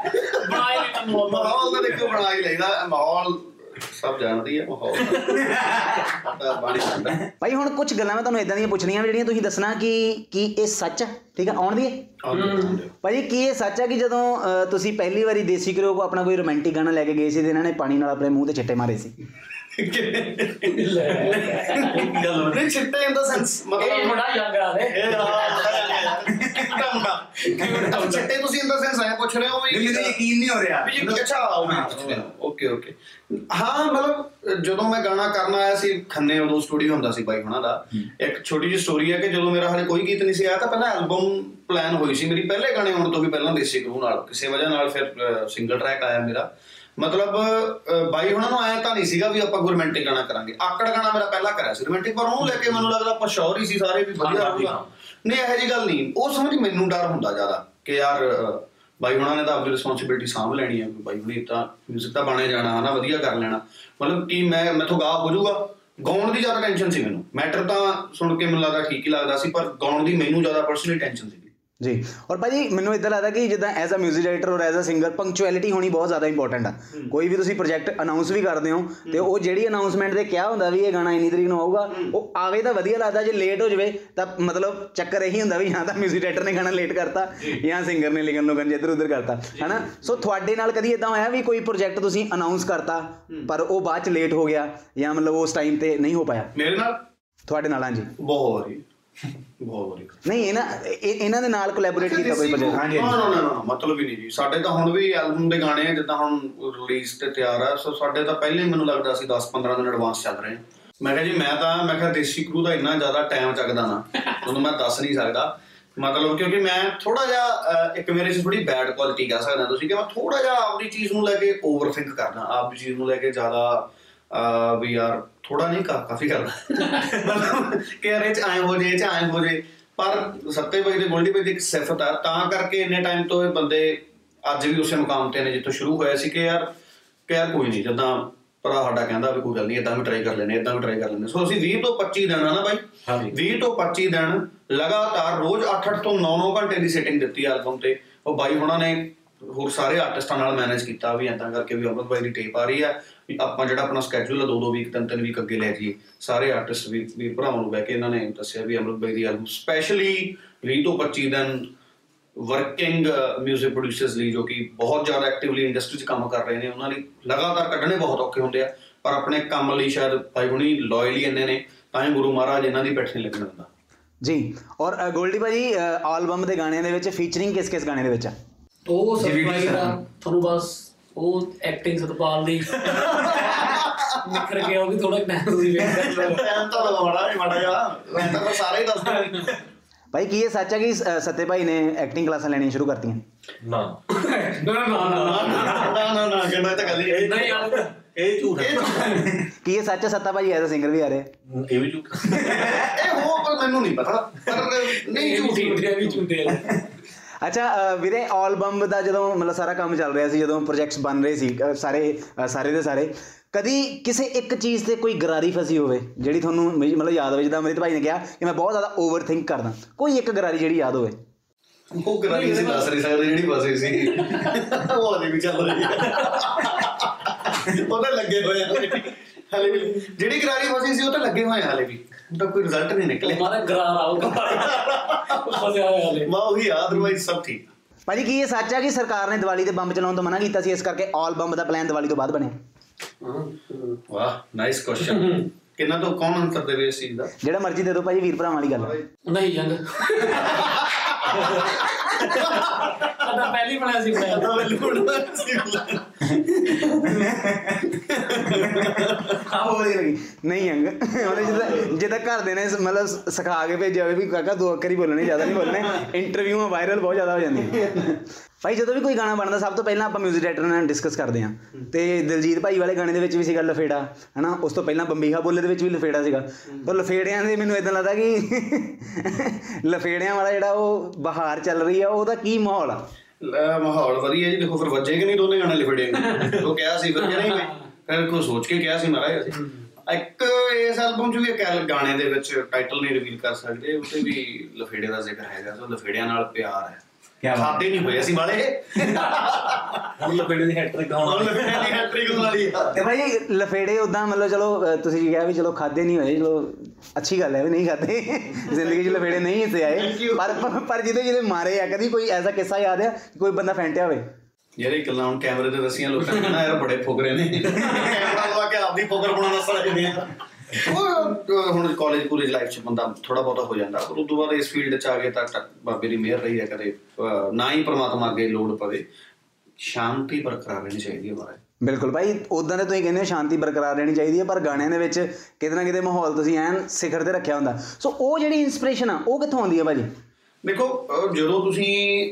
ਬਣਾਏ ਨਹੀਂ ਮਾਹੌਲ ਤਾਂ ਦੇਖੋ ਬਣਾ ਹੀ ਲਈਦਾ। ਮਾਹੌਲ ਸਭ ਜਾਣਦੀ ਹੈ ਮਾਹੌਲ। ਤਾਂ ਬਣ ਹੀ ਜਾਂਦਾ ਭਾਈ ਹੁਣ ਕੁਝ ਗੱਲਾਂ ਮੈਂ ਤੁਹਾਨੂੰ ਇਦਾਂ ਦੀਆਂ ਪੁੱਛਣੀਆਂ ਵੀ ਜਿਹੜੀਆਂ ਤੁਸੀਂ ਦੱਸਣਾ ਕਿ ਕੀ ਇਹ ਸੱਚ ਆ? ਠੀਕ ਆ? ਆਉਣ ਦੀ ਹੈ? ਭਾਜੀ ਕੀ ਇਹ ਸੱਚ ਆ ਕਿ ਜਦੋਂ ਤੁਸੀਂ ਪਹਿਲੀ ਵਾਰੀ ਦੇਸੀ ਕਰੋ ਕੋ ਆਪਣਾ ਕੋਈ ਰੋਮਾਂਟਿਕ ਗਾਣਾ ਲੈ ਕੇ ਗਏ ਸੀ ਤੇ ਇਹਨਾਂ ਨੇ ਪਾਣੀ ਨਾਲ ਆਪਣੇ ਮੂੰਹ ਤੇ ਛਿੱਟੇ ਮਾਰੇ ਸੀ? ਗੱਲ ਨਹੀਂ ਛਿੱਟੇ ਇਨ ਦਾ ਸੈਂਸ ਇਹ ਮਤਲਬ ਮੁੰਡਾ ਯੰਗ ਆ ਦੇ ਆ ਮੁੰਡਾ ਛਿੱਟੇ ਤੁਸੀਂ ਇਨ ਦਾ ਸੈਂਸ ਆਇਆ ਪੁੱਛ ਰਹੇ ਹੋ ਵੀ ਮੈਨੂੰ ਯਕੀਨ ਨਹੀਂ ਹੋ ਰਿਹਾ। ਵੀ ਇਹ ਅੱਛਾ ਓਕੇ ਓਕੇ ਹਾਂ ਮਤਲਬ ਜਦੋਂ ਮੈਂ ਗਾਣਾ ਕਰਨ ਆਇਆ ਸੀ ਖੰਨੇ ਉਦੋਂ ਸਟੂਡੀਓ ਹੁੰਦਾ ਸੀ ਬਾਈ ਹੁਣਾਂ ਦਾ। ਇੱਕ ਛੋਟੀ ਜਿਹੀ ਸਟੋਰੀ ਹੈ ਕਿ ਜਦੋਂ ਮੇਰਾ ਹਲੇ ਕੋਈ ਗੀਤ ਨਹੀਂ ਸੀ ਆਇਆ ਤਾਂ ਪਹਿਲਾਂ ਐਲਬਮ ਪਲਾਨ ਹੋਈ ਸੀ। ਮੇਰੀ ਪਹਿਲੇ ਗਾਣੇ ਆਉਣ ਤੋਂ ਵੀ ਪਹਿਲਾਂ ਦੇਸੀ ਗਰੂ ਨਾਲ ਕਿਸੇ ਵਜ੍ਹਾ ਨਾਲ ਫਿਰ ਸਿੰਗਲ ਟਰੈਕ ਆਇਆ ਮੇਰਾ। ਮਤਲਬ ਬਾਈ ਹੁਣਾਂ ਨੂੰ ਆਇਆ ਤਾਂ ਨਹੀਂ ਸੀਗਾ ਵੀ ਆਪਾਂ ਗੁਰਮੈਂਟਿਕ ਗਾਣਾ ਕਰਾਂਗੇ। ਆਕੜ ਗਾਣਾ ਮੇਰਾ ਪਹਿਲਾਂ ਕਰਿਆ ਸੀ। ਰੋਮਾਂਟਿਕ ਪਰ ਉਹਨੂੰ ਲੈ ਕੇ ਮੈਨੂੰ ਲੱਗਦਾ ਆਪਾਂ ਸ਼ੌਰ ਹੀ ਸੀ ਸਾਰੇ ਵੀ ਵਧੀਆ ਰਹੂਗਾ ਨਹੀਂ ਇਹੋ ਜੀ ਗੱਲ ਨਹੀਂ। ਉਹ ਸਮਝ ਮੈਨੂੰ ਡਰ ਹੁੰਦਾ ਜ਼ਿਆਦਾ ਕਿ ਯਾਰ ਅਹ, ਬਾਈ ਹੁਣਾਂ ਨੇ ਤਾਂ ਆਪਣੀ ਰਿਸਪੌਂਸਿਬਿਲਟੀ ਸਾਂਭ ਲੈਣੀ ਹੈ ਵੀ ਬਾਈ ਹੁਣੀ ਤਾਂ ਮਿਊਜ਼ਿਕ ਤਾਂ ਬਾਣੇ ਜਾਣਾ ਹਨਾ ਵਧੀਆ ਕਰ ਲੈਣਾ। ਮਤਲਬ ਕਿ ਮੈਂ ਮੈਥੋਂ ਗਾ ਹੋ ਜਾਊਗਾ। ਗਾਉਣ ਦੀ ਜ਼ਿਆਦਾ ਟੈਨਸ਼ਨ ਸੀ ਮੈਨੂੰ। ਮੈਟਰ ਤਾਂ ਸੁਣ ਕੇ ਮੈਨੂੰ ਲੱਗਦਾ ਠੀਕ ਹੀ ਲੱਗਦਾ ਸੀ ਪਰ ਗਾਉਣ ਦੀ ਮੈਨੂੰ ਜ਼ਿਆਦਾ ਪਰਸਨਲੀ ਟੈਨਸ਼ਨ ਸੀ। ਜੀ ਔਰ ਭਾਜੀ ਮੈਨੂੰ ਇਦਾਂ ਲੱਗਦਾ ਕਿ ਜਿੱਦਾਂ ਐਜ਼ ਅ 뮤직 ਡਾਇਰੈਕਟਰ ਔਰ ਐਜ਼ ਅ ਸਿੰਗਰ ਪੰਕਚੁਅਲਿਟੀ ਹੋਣੀ ਬਹੁਤ ਜ਼ਿਆਦਾ ਇੰਪੋਰਟੈਂਟ ਆ ਕੋਈ ਵੀ ਤੁਸੀਂ ਪ੍ਰੋਜੈਕਟ ਅਨਾਉਂਸ ਵੀ ਕਰਦੇ ਹੋ ਤੇ ਉਹ ਜਿਹੜੀ ਅਨਾਉਂਸਮੈਂਟ ਤੇ ਕਿਹਾ ਹੁੰਦਾ ਵੀ ਇਹ ਗਾਣਾ ਇੰਨੀ ਤਰੀਕ ਨੂੰ ਆਊਗਾ ਉਹ ਆਵੇ ਤਾਂ ਵਧੀਆ ਲੱਗਦਾ ਜੇ ਲੇਟ ਹੋ ਜਾਵੇ ਤਾਂ ਮਤਲਬ ਚੱਕਰ ਇਹੀ ਹੁੰਦਾ ਵੀ ਜਾਂ ਤਾਂ 뮤직 ਡਾਇਰੈਕਟਰ ਨੇ ਗਾਣਾ ਲੇਟ ਕਰਤਾ ਜਾਂ ਸਿੰਗਰ ਨੇ ਲਿਖਣ ਲੋਕਾਂ ਨੇ ਇੱਧਰ ਉੱਧਰ ਕਰਤਾ ਹਨਾ ਸੋ ਤੁਹਾਡੇ ਨਾਲ ਕਦੀ ਇਦਾਂ ਹੋਇਆ ਵੀ ਕੋਈ ਪ੍ਰੋਜੈਕਟ ਤੁਸੀਂ ਅਨਾਉਂਸ ਕਰਤਾ ਪਰ ਉਹ ਬਾਅਦ ਚ ਲੇਟ ਹੋ ਗਿਆ ਜਾਂ ਮਤਲਬ ਉਸ ਟਾਈਮ ਤੇ ਨਹੀਂ ਹੋ ਪਾਇਆ ਮੇਰੇ ਨਾਲ ਤੁਹਾਡੇ ਨਾਲ ਹਾਂਜੀ ਬਹੁਤ ਵਾਰੀ ਬਹੁਤ ਵਾਰੀ ਨਹੀਂ ਇਹਨਾਂ ਇਹ- ਇਹਨਾਂ ਦੇ ਨਾਲ ਕੋਲੈਬੋਰੇਟ ਕੀਤਾ ਕੋਈ ਪ੍ਰੋਜੈਕਟ ਹਾਂਜੀ, ਨਾ ਨਾ ਨਾ ਨਾ ਮਤਲਬ ਹੀ ਨਹੀਂ ਜੀ। ਸਾਡੇ ਤਾਂ ਹੁਣ ਵੀ ਐਲਬਮ ਦੇ ਗਾਣੇ ਆ ਜਿੱਦਾਂ ਹੁਣ ਰਿਲੀਜ਼ ਤੇ ਤਿਆਰ ਆ। ਸੋ ਸਾਡੇ ਤਾਂ ਪਹਿਲੇ ਹੀ ਮੈਨੂੰ ਲੱਗਦਾ ਸੀ 10-15 ਦਿਨ ਐਡਵਾਂਸ ਚੱਲ ਰਹੇ ਆ। ਮੈਂ ਕਿਹਾ ਜੀ ਮੈਂ ਤਾਂ ਮੈਂ ਕਿਹਾ ਦੇਸੀ ਕਰੂ ਦਾ ਇੰਨਾ ਜ਼ਿਆਦਾ ਟਾਈਮ ਚੱਕਦਾ ਨਾ ਤੁਹਾਨੂੰ ਮੈਂ ਦੱਸ ਨਹੀਂ ਸਕਦਾ। ਮਤਲਬ ਕਿਉਂਕਿ ਮੈਂ ਥੋੜਾ ਜਿਹਾ ਅਹ, ਇੱਕ ਮੇਰੇ 'ਚ ਥੋੜੀ ਬੈਡ ਕੁਆਲਿਟੀ ਕਹਿ ਸਕਦੇ ਹੋ ਤੁਸੀਂ ਕਿ ਮੈਂ ਥੋੜਾ ਜਿਹਾ ਆਪਣੀ ਚੀਜ਼ ਨੂੰ ਲੈ ਕੇ ਓਵਰਥਿੰਕ ਕਰਦਾ ਆਪਣੀ ਚੀਜ਼ ਨੂੰ ਲੈ ਕੇ ਜ਼ਿਆਦਾ ਵੀ ਯਾਰ ਥੋੜਾ ਨਹੀਂ ਕਾਫੀ ਕਰਦਾ ਮਤਲਬ ਕਿ ਇਹ ਚ ਐਂ ਹੋ ਜੇ ਚ ਐਂ ਹੋ ਜੇ। ਪਰ ਸੱਤੇ ਬਾਈ ਦੇ ਗੋਲਡੀ ਬਾਈ ਦੀ ਇੱਕ ਸਿਫਤ ਆ ਤਾਂ ਕਰਕੇ ਇੰਨੇ ਟਾਈਮ ਤੋਂ ਇਹ ਬੰਦੇ ਅੱਜ ਵੀ ਉਸੇ ਮੁਕਾਮ ਤੇ ਨੇ ਜਿੱਥੋਂ ਸ਼ੁਰੂ ਹੋਇਆ ਸੀ ਕਿ ਯਾਰ ਕਿ ਯਾਰ ਕੋਈ ਨਹੀਂ ਜਦਾਂ ਭਰਾ ਸਾਡਾ ਕਹਿੰਦਾ ਵੀ ਕੋਈ ਗੱਲ ਨਹੀਂ ਇਦਾਂ ਵੀ ਟਰਾਈ ਕਰ ਲੈਨੇ ਇਦਾਂ ਵੀ ਟਰਾਈ ਕਰ ਲੈਨੇ ਸੋ ਅਸੀਂ 20 ਤੋਂ 25 ਦਿਨ ਆ ਨਾ ਬਾਈ ਹਾਂਜੀ। 20 ਤੋਂ 25 ਦਿਨ ਲਗਾਤਾਰ ਰੋਜ਼ 8-8 ਤੋਂ 9-9 ਘੰਟੇ ਦੀ ਸੈਟਿੰਗ ਦਿੱਤੀ ਐਲਬਮ ਤੇ। ਉਹ ਬਾਈ ਹੁਣਾਂ ਨੇ ਹੋਰ ਸਾਰੇ ਆਰਟਿਸਟਾਂ ਨਾਲ ਮੈਨੇਜ ਕੀਤਾ ਵੀ ਏਦਾਂ ਕਰਕੇ ਵੀ ਅਮਰਤ ਬਾਈ ਦੀ ਟੇਪ ਆ ਰਹੀ ਆ ਵੀ ਆਪਾਂ ਜਿਹੜਾ ਆਪਣਾ ਸਕੇਜੂਲ ਆ ਦੋ ਦੋ ਵੀਕ ਤਿੰਨ ਤਿੰਨ ਵੀਕ ਅੱਗੇ ਲੈ ਜਾਈਏ। ਸਾਰੇ ਆਰਟਿਸਟ ਵੀ ਵੀ ਭਰਾਵਾਂ ਨੂੰ ਬਹਿ ਕੇ ਇਹਨਾਂ ਨੇ ਦੱਸਿਆ ਵੀ ਅਮਰਤ ਬਾਈ ਦੀ ਐਲਬਮ ਸਪੈਸ਼ਲੀ 20 ਤੋਂ 25 ਦਿਨ ਵਰਕਿੰਗ 뮤직 ਪ੍ਰੋਡਿਊਸਰਸ ਲਈ ਜੋ ਕਿ ਬਹੁਤ ਜ਼ਿਆਦਾ ਐਕਟਿਵਲੀ ਇੰਡਸਟਰੀ 'ਚ ਕੰਮ ਕਰ ਰਹੇ ਨੇ ਉਹਨਾਂ ਲਈ ਲਗਾਤਾਰ ਕੱਢਣੇ ਬਹੁਤ ਔਖੇ ਹੁੰਦੇ ਆ ਪਰ ਆਪਣੇ ਕੰਮ ਲਈ ਸ਼ਾਇਦ ਭਾਈ ਹੁਣੀ ਲਾਇਲੀ ਇੰਨੇ ਨੇ ਤਾਂ ਹੀ ਗੁਰੂ ਮਹਾਰਾਜ ਇਹਨਾਂ ਦੀ ਬੈਠਣੇ ਲੱਗਣ ਦਿੰਦਾ। ਜੀ ਔਰ ਅ, ਗੋਲਡੀ ਭਾਜੀ ਐਲਬਮ ਦੇ ਗਾਣਿਆਂ ਦੇ ਵਿੱਚ ਫੀਚਰਿੰਗ ਕਿਸ ਕਿਸ ਗਾਣੇ ਦੇ ਵਿੱਚ ਆ? ਉਹ ਸਰਪ੍ਰਾਈਜ਼ ਦਾ ਤੁਹਾਨੂੰ ਬਸ ਉਹ ਐਕਟਿੰਗ ਸਤਪਾਲ ਦੀ ਨਿਕਰ ਗਿਆ ਉਹ ਵੀ ਥੋੜਾ ਟਾਈਮ ਤੁਸੀਂ ਵੇਖ ਸਕਦੇ ਟਾਈਮ ਤਾਂ ਲਵਾੜਾ ਨਹੀਂ ਮਾੜਾ ਜਾ ਮੈਂ ਤਾਂ ਸਾਰੇ ਦੱਸਦਾ ਭਾਈ ਕੀ ਇਹ ਸੱਚ ਹੈ ਕਿ ਸਤੇ ਭਾਈ ਨੇ ਐਕਟਿੰਗ ਕਲਾਸਾਂ ਲੈਣੀਆਂ ਸ਼ੁਰੂ ਕਰਤੀਆਂ ਨਾ ਨਾ ਨਾ ਨਾ ਨਾ ਨਾ ਕਹਿੰਦਾ ਤਾਂ ਗੱਲ ਹੀ ਨਹੀਂ ਯਾਰ ਇਹ ਝੂਠ ਹੈ ਕੀ ਇਹ ਸੱਚ ਸੱਤਾ ਭਾਈ ਐਜ਼ ਅ ਸਿੰਗਰ ਵੀ ਆ ਰਹੇ ਇਹ ਵੀ ਝੂਠ ਇਹ ਹੋ ਪਰ ਮੈਨੂੰ ਨਹੀਂ ਪਤਾ ਪਰ ਨਹੀਂ ਝੂਠ ਹੀ ਵੀ ਝੂਠ ਹੈ ਅੱਛਾ ਅ, ਵੀਰੇ ਐਲਬਮ ਦਾ ਜਦੋਂ ਮਤਲਬ ਸਾਰਾ ਕੰਮ ਚੱਲ ਰਿਹਾ ਸੀ ਜਦੋਂ ਪ੍ਰੋਜੈਕਟਸ ਬਣ ਰਹੇ ਸੀ ਅ, ਸਾਰੇ ਅ, ਸਾਰੇ ਦੇ ਸਾਰੇ ਕਦੀ ਕਿਸੇ ਇੱਕ ਚੀਜ਼ ਤੇ ਕੋਈ ਗਰਾਰੀ ਫਸੀ ਹੋਵੇ ਜਿਹੜੀ ਤੁਹਾਨੂੰ ਮ- ਮਤਲਬ ਯਾਦ ਹੋਵੇ ਜਿੱਦਾਂ ਅਮਰਿਤ ਭਾਈ ਨੇ ਕਿਹਾ ਕਿ ਮੈਂ ਬਹੁਤ ਜ਼ਿਆਦਾ ਓਵਰਥਿੰਕ ਕਰਦਾ ਕੋਈ ਇੱਕ ਗਰਾਰੀ ਜਿਹੜੀ ਯਾਦ ਹੋਵੇ? ਉਹ ਕਰਾਈ ਸੀ ਦੱਸ ਨਹੀਂ ਸਕਦੇ ਜਿਹੜੀ ਫਸੀ ਸੀ। ਉਹ ਅਜੇ ਵੀ ਚੱਲ ਰਹੀ ਹੈ। ਉਹਦੇ ਲੱਗੇ ਹੋਏ ਆ। ਹਲੇ ਵੀ ਜਿਹੜੀ ਗਰਾਰੀ ਫਸੀ ਸੀ ਉਹ ਤਾਂ ਲੱਗੇ ਹੋਏ ਆ ਹਲੇ ਵੀ। ਉਹਦਾ ਕੋਈ ਰਿਜ਼ਲਟ ਨਹੀਂ ਨਿਕਲਿਆ। ਮਾਰਾ ਗਰਾਰ ਆਊਗਾ। ਫਸਿਆ ਹੋਇਆ ਹਲੇ। ਮਾ ਉਹੀ ਅਦਰਵਾਈਜ਼ ਸਭ ਠੀਕ। ਭਾਜੀ ਕੀ ਇਹ ਸੱਚ ਹੈ ਕਿ ਸਰਕਾਰ ਨੇ ਦੀਵਾਲੀ ਤੇ ਬੰਬ ਚਲਾਉਣ ਤੋਂ ਮਨਾ ਕੀਤਾ ਸੀ? ਇਸ ਕਰਕੇ ਆਲ ਬੰਬ ਦਾ ਪਲਾਨ ਦੀਵਾਲੀ ਤੋਂ ਬਾਅਦ ਬਣਿਆ। ਵਾਹ ਨਾਈਸ ਕੁਐਸਚਨ *laughs* ਕਿੰਨਾ ਤੋਂ ਕੌਣ ਆਨਸਰ ਦੇਵੇ ਇਸ ਚੀਜ਼ ਦਾ? ਜਿਹੜਾ ਮਰਜ਼ੀ ਦੇ ਦਿਓ ਭਾਜੀ ਵੀਰ ਭਰਾਵਾਂ ਵਾਲੀ ਗੱਲ ਹੈ। ਨਹੀਂ ਜੰਗ ਸਾਡਾ ਪਹਿਲੀ ਬਣਾਇਆ ਸੀ ਪਲਾਨ *laughs* ਆਹ ਵਧੀਆ ਲੱਗੀ ਨਹੀਂ ਅੰਗ। ਉਹਨੇ ਜਿੱਦਾਂ ਜਿੱਦਾਂ ਘਰ ਦੇ ਨੇ ਮਤਲਬ ਸਿਖਾ ਕੇ ਭੇਜਿਆ ਹੋਵੇ ਵੀ ਕਾਕਾ ਦੋ ਅੱਖਰ ਹੀ ਬੋਲਣੇ ਜ਼ਿਆਦਾ ਨਹੀਂ ਬੋਲਣੇ। ਇੰਟਰਵਿਊਆਂ ਵਾਇਰਲ ਬਹੁਤ ਜ਼ਿਆਦਾ ਹੋ ਜਾਂਦੀਆਂ। ਭਾਈ ਜਦੋਂ ਵੀ ਕੋਈ ਗਾਣਾ ਬਣਦਾ ਸਭ ਤੋਂ ਪਹਿਲਾਂ ਆਪਾਂ 뮤직 ਡਾਇਰੈਕਟਰ ਨਾਲ ਡਿਸਕਸ ਕਰਦੇ ਹਾਂ। ਤੇ ਦਿਲਜੀਤ ਭਾਈ ਵਾਲੇ ਗਾਣੇ ਦੇ ਵਿੱਚ ਵੀ ਸੀਗਾ ਲਫੇੜਾ ਹਨਾ? ਉਸ ਤੋਂ ਪਹਿਲਾਂ ਬੰਬੀਹਾ ਬੋਲੇ ਦੇ ਵਿੱਚ ਵੀ ਲਫੇੜਾ ਸੀਗਾ। ਪਰ ਲਫੇੜਿਆਂ ਦੇ ਮੈਨੂੰ ਇਦਾਂ ਲੱਗਦਾ ਕਿ ਲਫੇੜਿਆਂ ਵਾਲਾ ਜਿਹੜਾ ਉਹ ਬਹਾਰ ਚੱਲ ਰਹੀ ਆ ਉਹਦਾ ਕੀ ਮਾਹੌਲ ਆ? ਲੈ, ਮਾਹੌਲ ਵਧੀਆ ਜੀ। ਦੇਖੋ ਫਿਰ ਵੱਜੇ ਕਿ ਨਹੀਂ ਦੋਨੇ ਗਾਣੇ ਲਿਖੜੇ ਉਹ ਕਿਹਾ ਸੀ ਫਿਰ ਨਹੀਂ ਮੈਂ। ਫਿਰ ਕੋਈ ਸੋਚ ਕੇ ਕਿਹਾ ਸੀ ਮਹਾਰਾਜ ਅਸੀਂ। ਇੱਕ ਇਸ ਐਲਬਮ 'ਚ ਵੀ ਇੱਕ ਗਾਣੇ ਦੇ ਵਿੱਚ ਟਾਈਟਲ ਨਹੀਂ ਰਿਵੀਲ ਕਰ ਸਕਦੇ ਉੱਤੇ ਵੀ ਲਫੇੜੇ ਦਾ ਜ਼ਿਕਰ ਹੈਗਾ ਸੋ ਲਫੇੜਿਆਂ ਨਾਲ ਪਿਆਰ ਹੈ। ਕਿਆ ਬਾਤ। ਖਾਦੇ ਨਹੀਂ ਹੋਏ ਅਸੀਂ ਵਾਲੇ ਹੁਣ ਲਪੇੜੇ ਦੀ ਹੈਟ੍ਰਿਕ ਹੁਣ ਆਉਣ ਲਫੇੜਿਆਂ ਦੀ ਹੈਟ੍ਰਿਕ ਵਾਲੀ ਆ ਤੇ ਭਾਈ ਲਫੇੜੇ ਉਦਾਂ ਮਤਲਬ ਚਲੋ ਤੁਸੀਂ ਕਿਹਾ ਵੀ ਚਲੋ ਖਾਦੇ ਨਹੀਂ ਹੋਏ ਚਲੋ ਅੱਛੀ ਗੱਲ ਹੈ ਵੀ ਨਹੀਂ ਖਾਦੇ। ਜ਼ਿੰਦਗੀ 'ਚ ਲਫੇੜੇ ਨਹੀਂ ਹਿੱਸੇ ਆਏ. ਪਰ ਪਰ- ਜਿਹਦੇ ਜਿਹਦੇ ਮਾਰੇ ਆ ਕਦੀ ਕੋਈ ਐਸਾ ਕਿੱਸਾ ਯਾਦ ਆ ਕਿ ਕੋਈ ਬੰਦਾ ਫੈਂਟਿਆ ਹੋਵੇ? ਜਿਹੜੇ ਗੱਲਾਂ ਹੁਣ ਕੈਮਰੇ ਤੇ ਦੱਸੀਆਂ ਲੋਕਾਂ ਨੇ ਨਾ ਯਾਰ ਬੜੇ ਫੁਕਰੇ ਨੇ। ਕੈਮਰਾ ਲਵਾ ਕੇ ਆਪਦੀ ਫੁਕਰ ਬਣਾਉਣਾ ਸੜਕਦੇ ਆ ਉਹ ਹੁਣ ਕਾਲਜ ਪੂਰੀ ਲਾਈਫ ਚ ਬੰਦਾ ਥੋੜਾ ਬਹੁਤਾ ਹੋ ਜਾਂਦਾ। ਪਰ ਉਸ ਤੋਂ ਬਾਅਦ ਇਸ ਫੀਲਡ ਚ ਆ ਗਏ ਤਾਂ ਬਾਬੇ ਦੀ ਮਿਹਰ ਰਹੀ ਹੈ ਕਦੇ। ਨਾ ਹੀ ਪ੍ਰਮਾਤਮਾ ਅੱਗੇ ਲੋੜ ਪਵੇ। ਸ਼ਾਂਤੀ ਬਰਕਰਾਰ ਰਹਿਣੀ ਚਾਹੀਦੀ ਹੈ ਮਹਾਰਾਜ। ਬਿਲਕੁਲ ਭਾਈ ਉਦਾਂ ਦੇ ਤੁਸੀਂ ਕਹਿੰਦੇ ਹੋ ਸ਼ਾਂਤੀ ਬਰਕਰਾਰ ਰਹਿਣੀ ਚਾਹੀਦੀ ਹੈ ਪਰ ਗਾਣਿਆਂ ਦੇ ਵਿੱਚ ਕਿਤੇ ਨਾ ਕਿਤੇ ਮਾਹੌਲ ਤੁਸੀਂ ਐਨ ਸਿਖਰ ਤੇ ਰੱਖਿਆ ਹੁੰਦਾ। ਸੋ ਉਹ ਜਿਹੜੀ ਇਨਸਪੀਰੇਸ਼ਨ ਆ ਉਹ ਕਿੱਥੋਂ ਆਉਂਦੀ ਹੈ ਭਾਜੀ? ਦੇਖੋ ਜਦੋਂ ਤੁਸੀਂ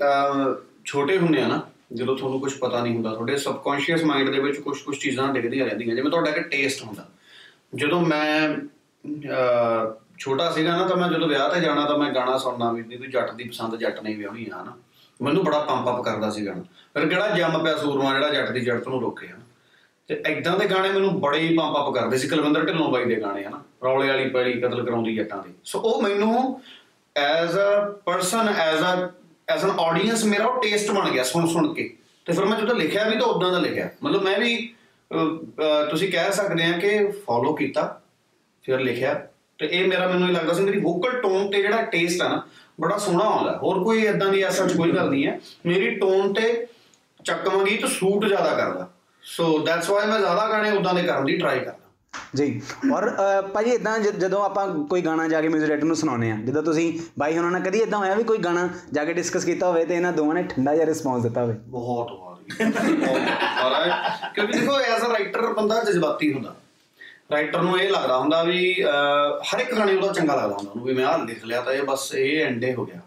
ਛੋਟੇ ਹੁੰਦੇ ਆ ਨਾ ਜਦੋਂ ਤੁਹਾਨੂੰ ਕੁਝ ਪਤਾ ਨਹੀਂ ਹੁੰਦਾ ਤੁਹਾਡੇ ਸਬਕੌਂਸ਼ੀਅਸ ਮਾਈਂਡ ਦੇ ਵਿੱਚ ਕੁਝ ਕੁਝ ਚੀਜ਼ਾਂ ਡਿੱਗਦੀਆਂ ਰਹਿੰਦੀਆਂ ਜਿਵੇਂ ਤੁਹਾਡਾ ਇੱਕ ਟੇਸਟ ਹੁੰਦਾ। ਜਦੋਂ ਮੈਂ ਅਹ, ਛੋਟਾ ਸੀਗਾ ਨਾ ਤਾਂ ਮੈਂ ਜਦੋਂ ਵਿਆਹ ਤੇ ਜਾਣਾ ਤਾਂ ਮੈਂ ਗਾਣਾ ਸੁਣਨਾ ਵੀ ਨਹੀਂ ਤੂੰ ਜੱਟ ਦੀ ਪਸੰਦ ਜੱਟ ਨਹੀਂ ਵਿਆਹਣੀ ਆ ਨਾ ਮੈਨੂੰ ਬੜਾ ਪੰਪ ਅਪ ਕਰਦਾ ਸੀ ਗਾਣਾ। ਫਿਰ ਕਿਹੜਾ ਜੰਮ ਪਿਆ ਸੂਰਮਾ ਜਿਹੜਾ ਜੱਟ ਦੀ ਜੱਟ ਨੂੰ ਰੋਕੇ ਆ ਤੇ ਐਦਾਂ ਦੇ ਗਾਣੇ ਮੈਨੂੰ ਬੜੇ ਹੀ ਪੰਪ ਅਪ ਕਰਦੇ ਸੀ ਕੁਲਵਿੰਦਰ ਢਿੱਲੋਂ ਬਾਈ ਦੇ ਗਾਣੇ ਹਨਾ। ਰੌਲੇ ਵਾਲੀ ਪੈੜੀ ਕਤਲ ਕਰਾਉਂਦੀ ਜੱਟਾਂ ਦੀ। ਸੋ ਉਹ ਮੈਨੂੰ as a person as a as an audience ਮੇਰਾ ਉਹ ਟੇਸਟ ਬਣ ਗਿਆ ਸੁਣ ਸੁਣ ਕੇ। ਤੇ ਫਿਰ ਮੈਂ ਜਦੋਂ ਲਿਖਿਆ ਵੀ ਤਾਂ ਉਦਾਂ ਦਾ ਲਿਖਿਆ। ਮਤਲਬ ਮੈਂ ਵੀ ਅਹ, ਅਹ, ਤੁਸੀਂ ਕਹਿ ਸਕਦੇ ਆ ਕਿ ਫੋਲੋ ਕੀਤਾ ਫਿਰ ਲਿਖਿਆ। ਤੇ ਇਹ ਮੇਰਾ ਮੈਨੂੰ ਇਹ ਲੱਗਦਾ ਸੀ ਮੇਰੀ ਵੋਕਲ ਟੋਨ ਤੇ ਜਿਹੜਾ ਟੇਸਟ ਆ ਨਾ ਬੜਾ ਸੋਹਣਾ ਆਉਂਦਾ। ਹੋਰ ਕੋਈ ਇਦਾਂ ਦੀ ਐਸਾ ਕੋਈ ਗੱਲ ਨਹੀਂ ਹੈ। ਮੇਰੀ ਟੋਨ ਤੇ ਚੱਕਵਾਂਗੀ ਤਾਂ ਸੂਟ ਜ਼ਿਆਦਾ ਕਰਦਾ। ਸੋ ਦੈਟਸ ਵਾਈ ਮੈਂ ਜ਼ਿਆਦਾ ਗਾਣੇ ਉਦਾਂ ਦੇ ਕਰਨ ਦੀ ਟਰਾਈ ਕਰਦਾ। ਜੀ। ਔਰ ਅਹ, ਭਾਜੀ ਇਦਾਂ ਜਦੋਂ ਆਪਾਂ ਕੋਈ ਗਾਣਾ ਜਾ ਕੇ 뮤직 ਡਾਇਰੈਕਟਰ ਨੂੰ ਸੁਣਾਉਂਦੇ ਆ ਜਦੋਂ ਤੁਸੀਂ ਬਾਈ ਉਹਨਾਂ ਨਾਲ ਕਦੀ ਇਦਾਂ ਹੋਇਆ ਵੀ ਕੋਈ ਗਾਣਾ ਜਾ ਕੇ ਡਿਸਕਸ ਕੀਤਾ ਹੋਵੇ ਤੇ ਇਹਨਾਂ ਦੋਵਾਂ ਨੇ ਠੰਡਾ ਜਿਹਾ ਰਿਸਪੌਂਸ ਦਿੱਤਾ ਹੋਵੇ? ਬਹੁਤ ਵਾਰ। ਮਹਾਰਾਜ ਕਿਉਂਕਿ ਦੇਖੋ ਐਜ਼ ਅ ਰਾਈਟਰ ਬੰਦਾ ਜਜ਼ਬਾਤੀ ਹੁੰਦਾ। ਰਾਈਟਰ ਨੂੰ ਇਹ ਲੱਗਦਾ ਹੁੰਦਾ ਵੀ ਅਹ, ਹਰ ਇੱਕ ਗਾਣੇ ਉਹਦਾ ਚੰਗਾ ਲੱਗਦਾ ਹੁੰਦਾ ਉਹਨੂੰ ਵੀ ਮੈਂ ਆਹ ਲਿਖ ਲਿਆ ਤਾਂ ਇਹ ਬਸ ਇਹ ਐਂਡੇ ਹੋ ਗਿਆ।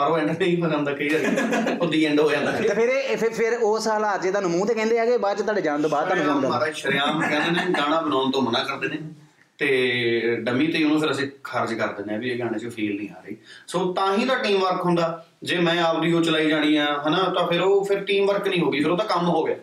ਪਰ ਉਹ ਐਂਡ ਨਹੀਂ ਹੋ ਜਾਂਦਾ ਕਈ ਵਾਰੀ। ਉਹ ਦੀ ਐਂਡ ਹੋ ਜਾਂਦਾ। ਤੇ ਫਿਰ ਇਹ ਫਿਰ ਫਿਰ ਉਸ ਹਾਲਾਤ 'ਚ ਤੁਹਾਨੂੰ ਮੂੰਹ ਤੇ ਕਹਿੰਦੇ ਆਗੇ ਬਾਅਦ 'ਚ ਤੁਹਾਡੇ ਜਾਣ ਤੋਂ ਬਾਅਦ ਤੁਹਾਨੂੰ ਕਰਦੇ ਮਹਾਰਾਜ ਸ਼ਰਿਆਮ ਕਹਿੰਦੇ ਨੇ ਗਾਣਾ ਬਣਾਉਣ ਤੋਂ ਮਨਾ ਕਰਦੇ ਨੇ। ਤੇ ਡਮੀ ਤੇ ਉਹਨੂੰ ਫਿਰ ਅਸੀਂ ਖਾਰਜ ਕਰ ਦਿੰਦੇ ਆ ਵੀ ਇਹ ਗਾਣੇ 'ਚ ਫੀਲ ਨਹੀਂ ਆ ਰਹੀ। ਸੋ ਤਾਂ ਹੀ ਤਾਂ ਟੀਮ ਵਰਕ ਹੁੰਦਾ। ਜੇ ਮੈਂ ਆਪਦੀ ਉਹ ਚਲਾਈ ਜਾਣੀ ਆ ਹਨਾ ਤਾਂ ਫਿਰ ਉਹ ਫਿਰ ਟੀਮ ਵਰਕ ਨਹੀਂ ਹੋਗੀ ਫਿਰ ਉਹ ਤਾਂ ਕੰਮ ਹੋ ਗਿਆ।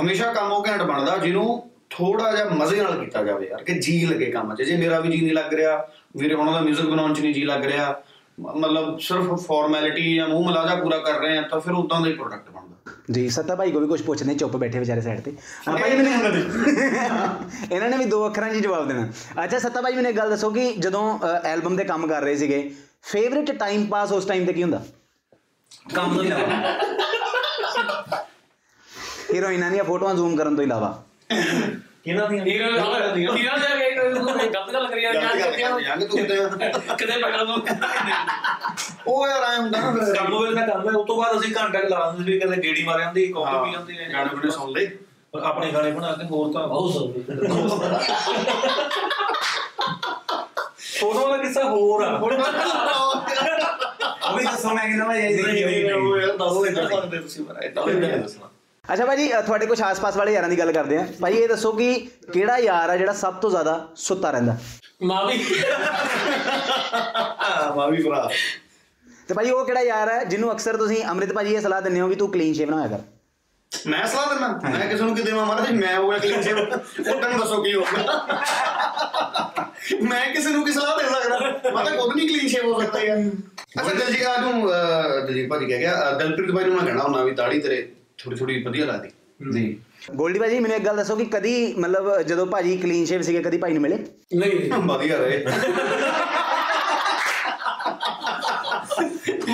ਹਮੇਸ਼ਾ ਕੰਮ ਉਹ ਘੈਂਟ ਬਣਦਾ ਜਿਹਨੂੰ ਥੋੜਾ ਜਿਹਾ ਮਜ਼ੇ ਨਾਲ ਕੀਤਾ ਜਾਵੇ ਯਾਰ ਕਿ ਜੀ ਲੱਗੇ ਕੰਮ 'ਚ। ਜੇ ਮੇਰਾ ਵੀ ਜੀ ਨਹੀਂ ਲੱਗ ਰਿਹਾ ਵੀਰੇ ਉਹਨਾਂ ਦਾ 뮤직 ਬਣਾਉਣ 'ਚ ਨਹੀਂ ਜੀ ਲੱਗ ਰਿਹਾ ਮਤਲਬ ਸਿਰਫ ਫਾਰਮੈਲਿਟੀ ਜਾਂ ਮੂੰਹ ਮਲਾਜਾ ਪੂਰਾ ਕਰ ਰਹੇ ਆ ਤਾਂ ਫਿਰ ਉਦਾਂ ਦਾ ਹੀ ਪ੍ਰੋਡਕਟ ਬਣਦਾ। ਜੀ ਸੱਤਾ ਭਾਈ ਕੋ ਵੀ ਕੁਝ ਪੁੱਛਦੇ ਚੁੱਪ ਬੈਠੇ ਵਿਚਾਰੇ ਸਾਈਡ ਤੇ। ਹਾਂ ਭਾਈ ਮੈਨੂੰ ਇਹਨਾਂ ਨੇ ਵੀ ਦੋ ਅੱਖਰਾਂ 'ਚ ਜਵਾਬ ਦੇਣਾ। ਅੱਛਾ ਸੱਤਾ ਭਾਈ ਮੈਨੂੰ ਇੱਕ ਗੱਲ ਦੱਸੋ ਕਿ ਜਦੋਂ ਐਲਬਮ ਦੇ ਕੰਮ ਕਰ ਰਹੇ ਸੀਗੇ ਫੇਵਰਿਟ ਟਾਈਮ ਪਾਸ ਉਸ ਟਾਈਮ ਤੇ ਕੀ ਹੁੰਦਾ? ਕੰਮ ਤੋਂ ਇਲਾਵਾ। ਹੀਰੋਇਨਾਂ ਦੀਆਂ ਫੋਟੋਆਂ ਜ਼ੂਮ ਕਰਨ ਤੋਂ ਇਲਾਵਾ। ਕਿਹਨਾਂ ਦੀਆਂ? ਹੀਰੋ ਹੀਰੋ ਜਾ ਕੇ ਗਲਤ ਗੱਲ ਕਰੀ ਯਾਰ ਯਾਰ ਤੂੰ ਤੇ ਕਿਤੇ ਪਕੜ ਲਓ ਉਹ ਯਾਰ ਆਏ ਹੁੰਦਾ ਨਾ ਫਿਰ। ਕੰਮ ਵੇਲੇ ਦਾ ਕੰਮ ਹੈ ਉਸ ਤੋਂ ਬਾਅਦ ਅਸੀਂ ਘੰਟਾ ਕੁ ਲਾ ਦਿੰਦੇ ਸੀ ਕਦੇ ਗੇੜੀ ਮਾਰ ਜਾਂਦੀ ਕਾਫੀ ਪੀ ਜਾਂਦੇ ਨੇ ਗਾਣੇ ਗੁਣੇ ਸੁਣ ਲਏ ਪਰ ਆਪਣੇ ਗਾਣੇ ਬਣਾ ਕੇ ਹੋਰ ਤਾਂ ਬਹੁਤ ਸੋਹਣੀ ਫੋਟੋ ਵਾਲਾ ਕਿੱਸਾ ਹੋਰ ਆ। ਉਹ ਵੀ ਦੱਸੋ ਮੈਂ ਕਿਹਨਾਂ ਭਾਈ ਨਹੀਂ, ਉਹ ਯਾਰ ਦੱਸ ਦੇ ਸਕਦੇ ਤੁਸੀਂ ਮਰਾ ਇਦਾਂ ਨਹੀਂ ਦੱਸਣਾ। ਅੱਛਾ ਭਾਜੀ ਤੁਹਾਡੇ ਕੁਝ ਆਸ-ਪਾਸ ਵਾਲੇ ਯਾਰਾਂ ਦੀ ਗੱਲ ਕਰਦੇ ਆ ਭਾਈ ਇਹ ਦੱਸੋ ਕਿ ਕਿਹੜਾ ਯਾਰ ਆ ਜਿਹੜਾ ਸਭ ਤੋਂ ਜ਼ਿਆਦਾ ਸੁੱਤਾ ਰਹਿੰਦਾ? ਮਾਂ ਵੀ ਹਾਂ ਮਾ ਵੀ ਭਰਾ। ਤੇ ਭਾਈ ਉਹ ਕਿਹੜਾ ਯਾਰ ਹੈ ਜਿਹਨੂੰ ਅਕਸਰ ਤੁਸੀਂ ਅੰਮ੍ਰਿਤ ਭਾਜੀ ਇਹ ਸਲਾਹ ਦਿੰਦੇ ਹੋ ਵੀ ਤੂੰ ਕਲੀਨ ਸ਼ੇਵ ਨਾ ਹੋਇਆ ਕਰ? ਮੈਂ ਸਲਾਹ ਦਿੰਦਾ? ਮੈਂ ਕਿਸੇ ਨੂੰ ਕਿ ਦੇਵਾਂ ਮਹਾਰਾਜ ਮੈਂ ਹੋਇਆ ਕਲੀਨ ਸ਼ੇਵ ਉਹ ਤੈਨੂੰ ਦੱਸੋ ਕੀ ਹੋਊਗਾ ਮੈਂ ਕਿਸੇ ਨੂੰ ਕੀ ਸਲਾਹ ਦੇ ਸਕਦਾ? ਮੈਂ ਤਾਂ ਖੁਦ ਨਹੀਂ ਕਲੀਨ ਸ਼ੇਵ ਹੋ ਸਕਦਾ ਯਾਰ। ਅੱਛਾ ਦਲਜੀਤ ਆ ਨੂੰ ਦਲਜੀਤ ਭਾਜੀ ਕਹਿ ਗਿਆ ਦਲਪ੍ਰੀਤ ਭਾਈ ਨੂੰ ਮੈਂ ਕਹਿਣਾ ਹੁੰਦਾ ਵੀ ਦਾੜੀ ਤੇਰੇ ਥੋੜੀ ਥੋੜੀ ਵਧੀਆ ਲੱਗਦੀ। ਜੀ। ਗੋਲਡੀ ਭਾਜੀ ਮੈਨੂੰ ਇੱਕ ਗੱਲ ਦੱਸੋ ਕਿ ਕਦੀ ਮਤਲਬ ਜਦੋਂ ਭਾਜੀ ਕਲੀਨ ਸ਼ੇਵ ਸੀਗੇ ਕਦੀ ਭਾਈ ਨੂੰ ਮਿਲੇ? ਨਹੀਂ। ਵਧੀਆ ਰਹੇ।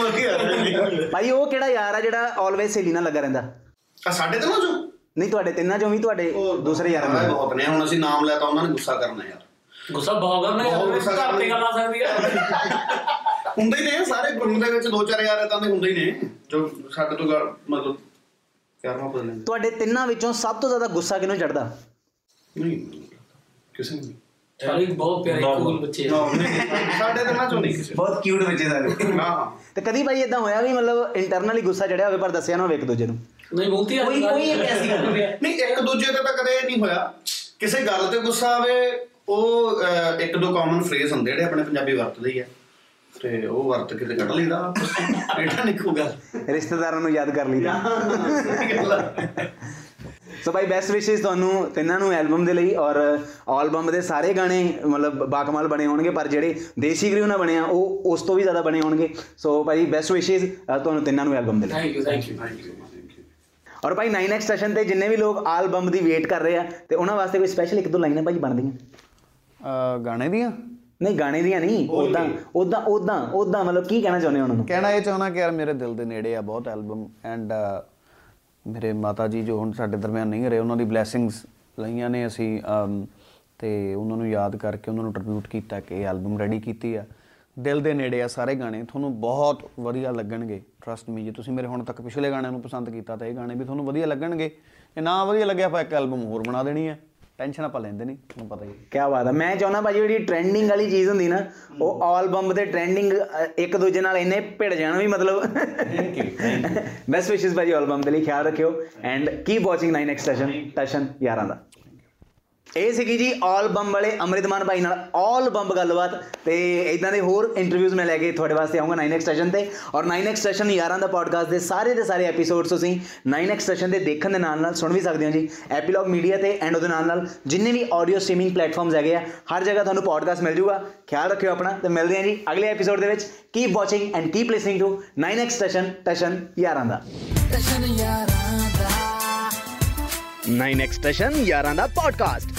ਵਧੀਆ ਰਹੇ। ਭਾਈ ਉਹ ਕਿਹੜਾ ਯਾਰ ਆ ਜਿਹੜਾ ਆਲਵੇਸ ਸਹੇਲੀ ਨਾਲ ਲੱਗਾ ਰਹਿੰਦਾ? ਆ ਸਾਡੇ ਤੇ ਨਾ ਜੋ ਨਹੀਂ ਤੁਹਾਡੇ ਤਿੰਨਾਂ ਚੋਂ ਵੀ ਤੁਹਾਡੇ ਦੂਸਰੇ ਯਾਰਾਂ ਨਾਲ ਬਹੁਤ ਨੇ। ਹੁਣ ਅਸੀਂ ਨਾਮ ਲੈ ਤਾਂ ਉਹਨਾਂ ਨੇ ਗੁੱਸਾ ਕਰਨਾ ਯਾਰ। ਗੁੱਸਾ ਬਹੁਤ ਕਰਨਾ ਯਾਰ ਘਰ ਤੇ ਗੱਲ ਆ ਸਕਦੀ ਆ। ਹੁੰਦੇ ਹੀ ਨੇ ਸਾਰੇ ਗਰੁੱਪ ਦੇ ਵਿੱਚ ਦੋ ਚਾਰ ਯਾਰ ਇਦਾਂ ਦੇ ਹੁੰਦੇ ਹੀ ਨੇ ਜੋ ਸਾਡੇ ਤੋਂ ਮਤਲਬ ਪਿਆਰ ਮੁਹੱਬਤ ਲੈਂਦੇ ਤੁਹਾਡੇ ਤਿੰਨਾਂ ਵਿੱਚੋਂ ਸਭ ਤੋਂ ਜ਼ਿਆਦਾ ਗੁੱਸਾ ਕਿਹਨੂੰ ਚੜਦਾ ਨਹੀਂ ਕਿਸੇ ਨੂੰ ਸਾਰੇ ਬਹੁਤ ਪਿਆਰੇ ਕੂਲ ਬੱਚੇ ਨਾ, ਸਾਡੇ ਤੇ ਨਾ ਚੋਂ ਨਹੀਂ ਕਿਸੇ ਬਹੁਤ ਕਿਊਟ ਬੱਚੇ ਸਾਰੇ। ਹਾਂ। ਤੇ ਕਦੀ ਭਾਈ ਇਦਾਂ ਹੋਇਆ ਵੀ ਮਤਲਬ ਇੰਟਰਨਲੀ ਗੁੱਸਾ ਚੜਿਆ ਹੋਵੇ ਪਰ ਦੱਸਿਆ ਨਾ ਹੋਵੇ ਇੱਕ ਦੂਜੇ ਨੂੰ? ਨਹੀਂ ਬਹੁਤੀ ਕੋਈ- ਕੋਈ ਇੱਕ ਐਸੀ ਗੱਲ ਨਹੀਂ। ਇੱਕ ਦੂਜੇ ਤੇ ਤਾਂ ਕਦੇ ਨਹੀਂ ਹੋਇਆ। ਕਿਸੇ ਗੱਲ ਤੇ ਗੁੱਸਾ ਆਵੇ ਉਹ ਇੱਕ ਦੋ ਕਾਮਨ ਫਰੇਜ਼ ਹੁੰਦੇ ਜਿਹੜੇ ਆਪਣੇ ਪੰਜਾਬੀ ਵਰਤਦੇ ਹੀ ਆ। ਤੇ ਉਹ ਵਰਤ ਕੇ ਤੇ ਕੱਢ ਲਈਦਾ। ਇਹਦਾ ਨਹੀਂ ਕੋਈ ਗੱਲ। ਰਿਸ਼ਤੇਦਾਰਾਂ ਨੂੰ ਯਾਦ ਕਰ ਲਈਦਾ। ਸੋ ਭਾਈ ਬੈਸਟ ਵਿਸ਼ੇਸ ਤੁਹਾਨੂੰ ਤਿੰਨਾਂ ਨੂੰ ਐਲਬਮ ਦੇ ਲਈ ਔਰ ਐਲਬਮ ਦੇ ਸਾਰੇ ਗਾਣੇ ਮਤਲਬ ਬਾਕਮਾਲ ਬਣੇ ਹੋਣਗੇ ਪਰ ਜਿਹੜੇ ਦੇਸੀ ਗ੍ਰਿਊ ਨਾਲ ਬਣੇ ਆ ਉਹ ਉਸ ਤੋਂ ਵੀ ਜ਼ਿਆਦਾ ਬਣੇ ਹੋਣਗੇ। ਸੋ ਭਾਈ ਬੈਸਟ ਵਿਸ਼ੇਸ ਤੁਹਾਨੂੰ ਤਿੰਨਾਂ ਨੂੰ ਐਲਬਮ ਦੇ ਲਈ। ਥੈਂਕ ਯੂ ਥੈਂਕ ਯੂ ਔਰ ਭਾਈ 9x ਸੈਸ਼ਨ ਤੇ ਜਿੰਨੇ ਵੀ ਲੋਕ ਐਲਬਮ ਦੀ ਵੇਟ ਕਰ ਰਹੇ ਆ ਤੇ ਉਹਨਾਂ ਵਾਸਤੇ ਕੋਈ ਸਪੈਸ਼ਲ ਇੱਕ ਦੋ ਲਾਈਨਾਂ ਭਾਈ ਬਣਦੀਆਂ? ਗਾਣੇ ਦੀਆਂ? ਨਹੀਂ ਗਾਣੇ ਦੀਆਂ ਨਹੀਂ ਉਦਾਂ ਉਦਾਂ ਉਦਾਂ ਉਦਾਂ ਮਤਲਬ ਕੀ ਕਹਿਣਾ ਚਾਹੁੰਦੇ ਉਹਨਾਂ ਨੂੰ? ਕਹਿਣਾ ਇਹ ਚਾਹੁੰਦਾ ਕਿ ਯਾਰ ਮੇਰੇ ਦਿਲ ਦੇ ਨੇੜੇ ਆ ਬਹੁਤ ਐਲਬਮ ਐਂਡ ਮੇਰੇ ਮਾਤਾ ਜੀ ਜੋ ਹੁਣ ਸਾਡੇ ਦਰਮਿਆਨ ਨਹੀਂ ਰਹੇ ਉਹਨਾਂ ਦੀ ਬਲੇਸਿੰਗਸ ਲਈਆਂ ਨੇ ਅਸੀਂ ਤੇ ਉਹਨਾਂ ਨੂੰ ਯਾਦ ਕਰਕੇ ਉਹਨਾਂ ਨੂੰ ਟ੍ਰਿਬਿਊਟ ਕੀਤਾ ਕਿ ਇਹ ਐਲਬਮ ਰੈਡੀ ਕੀਤੀ ਆ। ਦਿਲ ਦੇ ਨੇੜੇ ਆ ਸਾਰੇ ਗਾਣੇ ਤੁਹਾਨੂੰ ਬਹੁਤ ਵਧੀਆ ਲੱਗਣਗੇ ਟਰਸਟ ਮੀ ਜੇ। ਤੁਸੀਂ ਮੇਰੇ ਹੁਣ ਤੱਕ ਪਿਛਲੇ ਗਾਣਿਆਂ ਨੂੰ ਪਸੰਦ ਕੀਤਾ ਤਾਂ ਇਹ ਗਾਣੇ ਵੀ ਤੁਹਾਨੂੰ ਵਧੀਆ ਲੱਗਣਗੇ। ਜੇ ਨਾ ਵਧੀਆ ਲੱਗਿਆ ਆਪਾਂ ਇੱਕ ਐਲਬਮ ਹੋਰ ਬਣਾ ਦੇਣੀ ਹੈ ਟੈਨਸ਼ਨ ਆਪਾਂ ਲੈਂਦੇ ਨਹੀਂ ਤੁਹਾਨੂੰ ਪਤਾ ਹੀ। ਕੀ ਬਾਤ ਹੈ। ਮੈਂ ਚਾਹੁੰਦਾ ਭਾਜੀ ਜਿਹੜੀ ਟ੍ਰੈਂਡਿੰਗ ਵਾਲੀ ਚੀਜ਼ ਹੁੰਦੀ ਨਾ ਉਹ ਐਲਬਮ ਦੇ ਟ੍ਰੈਂਡਿੰਗ ਇੱਕ ਦੂਜੇ ਨਾਲ ਇੰਨੇ ਭਿੜ ਜਾਣ ਵੀ ਮਤਲਬ। ਥੈਂਕ ਯੂ ਬੈਸਟ ਵਿਸ਼ੇਸ ਭਾਜੀ ਐਲਬਮ ਦੇ ਲਈ ਖਿਆਲ ਰੱਖਿਓ। And keep watching 9x session tension ਯਾਰਾਂ ਦਾ। ਇਹ ਸੀਗੀ ਜੀ ਆਲ ਬੰਬ ਵਾਲੇ ਅੰਮ੍ਰਿਤਮਾਨ ਭਾਈ ਨਾਲ ਆਲ ਬੰਬ ਗੱਲਬਾਤ ਤੇ ਇਦਾਂ ਦੇ ਹੋਰ ਇੰਟਰਵਿਊਜ਼ ਮੈਂ ਲੈ ਕੇ ਤੁਹਾਡੇ ਵਾਸਤੇ ਆਉਂਗਾ 9x ਸੈਸ਼ਨ ਤੇ ਔਰ 9x ਸੈਸ਼ਨ ਯਾਰਾਂ ਦਾ ਪੋਡਕਾਸਟ ਦੇ ਸਾਰੇ ਦੇ ਸਾਰੇ ਐਪੀਸੋਡਸ ਤੁਸੀਂ 9x ਸੈਸ਼ਨ ਦੇ ਦੇਖਣ ਦੇ ਨਾਲ ਨਾਲ ਸੁਣ ਵੀ ਸਕਦੇ ਹੋ ਜੀ ਐਪੀਲੌਗ ਮੀਡੀਆ ਤੇ ਐਂਡ ਉਹਦੇ ਨਾਲ ਨਾਲ ਜਿੰਨੇ ਵੀ ਆਡੀਓ ਸਟ੍ਰੀਮਿੰਗ ਪਲੇਟਫਾਰਮਸ ਹੈਗੇ ਆ, ਹਰ ਜਗ੍ਹਾ ਤੁਹਾਨੂੰ ਪੋਡਕਾਸਟ ਮਿਲ ਜੂਗਾ, ਖਿਆਲ ਰੱਖਿਓ ਆਪਣਾ ਤੇ ਮਿਲਦੇ ਹਾਂ ਜੀ ਅਗਲੇ ਐਪੀਸੋਡ ਦੇ ਵਿੱਚ keep watching and keep listening to 9x session tension ਯਾਰਾਂ ਦਾ। 9x ਸੈਸ਼ਨ ਯਾਰਾਂ ਦਾ ਪੋਡਕਾਸਟ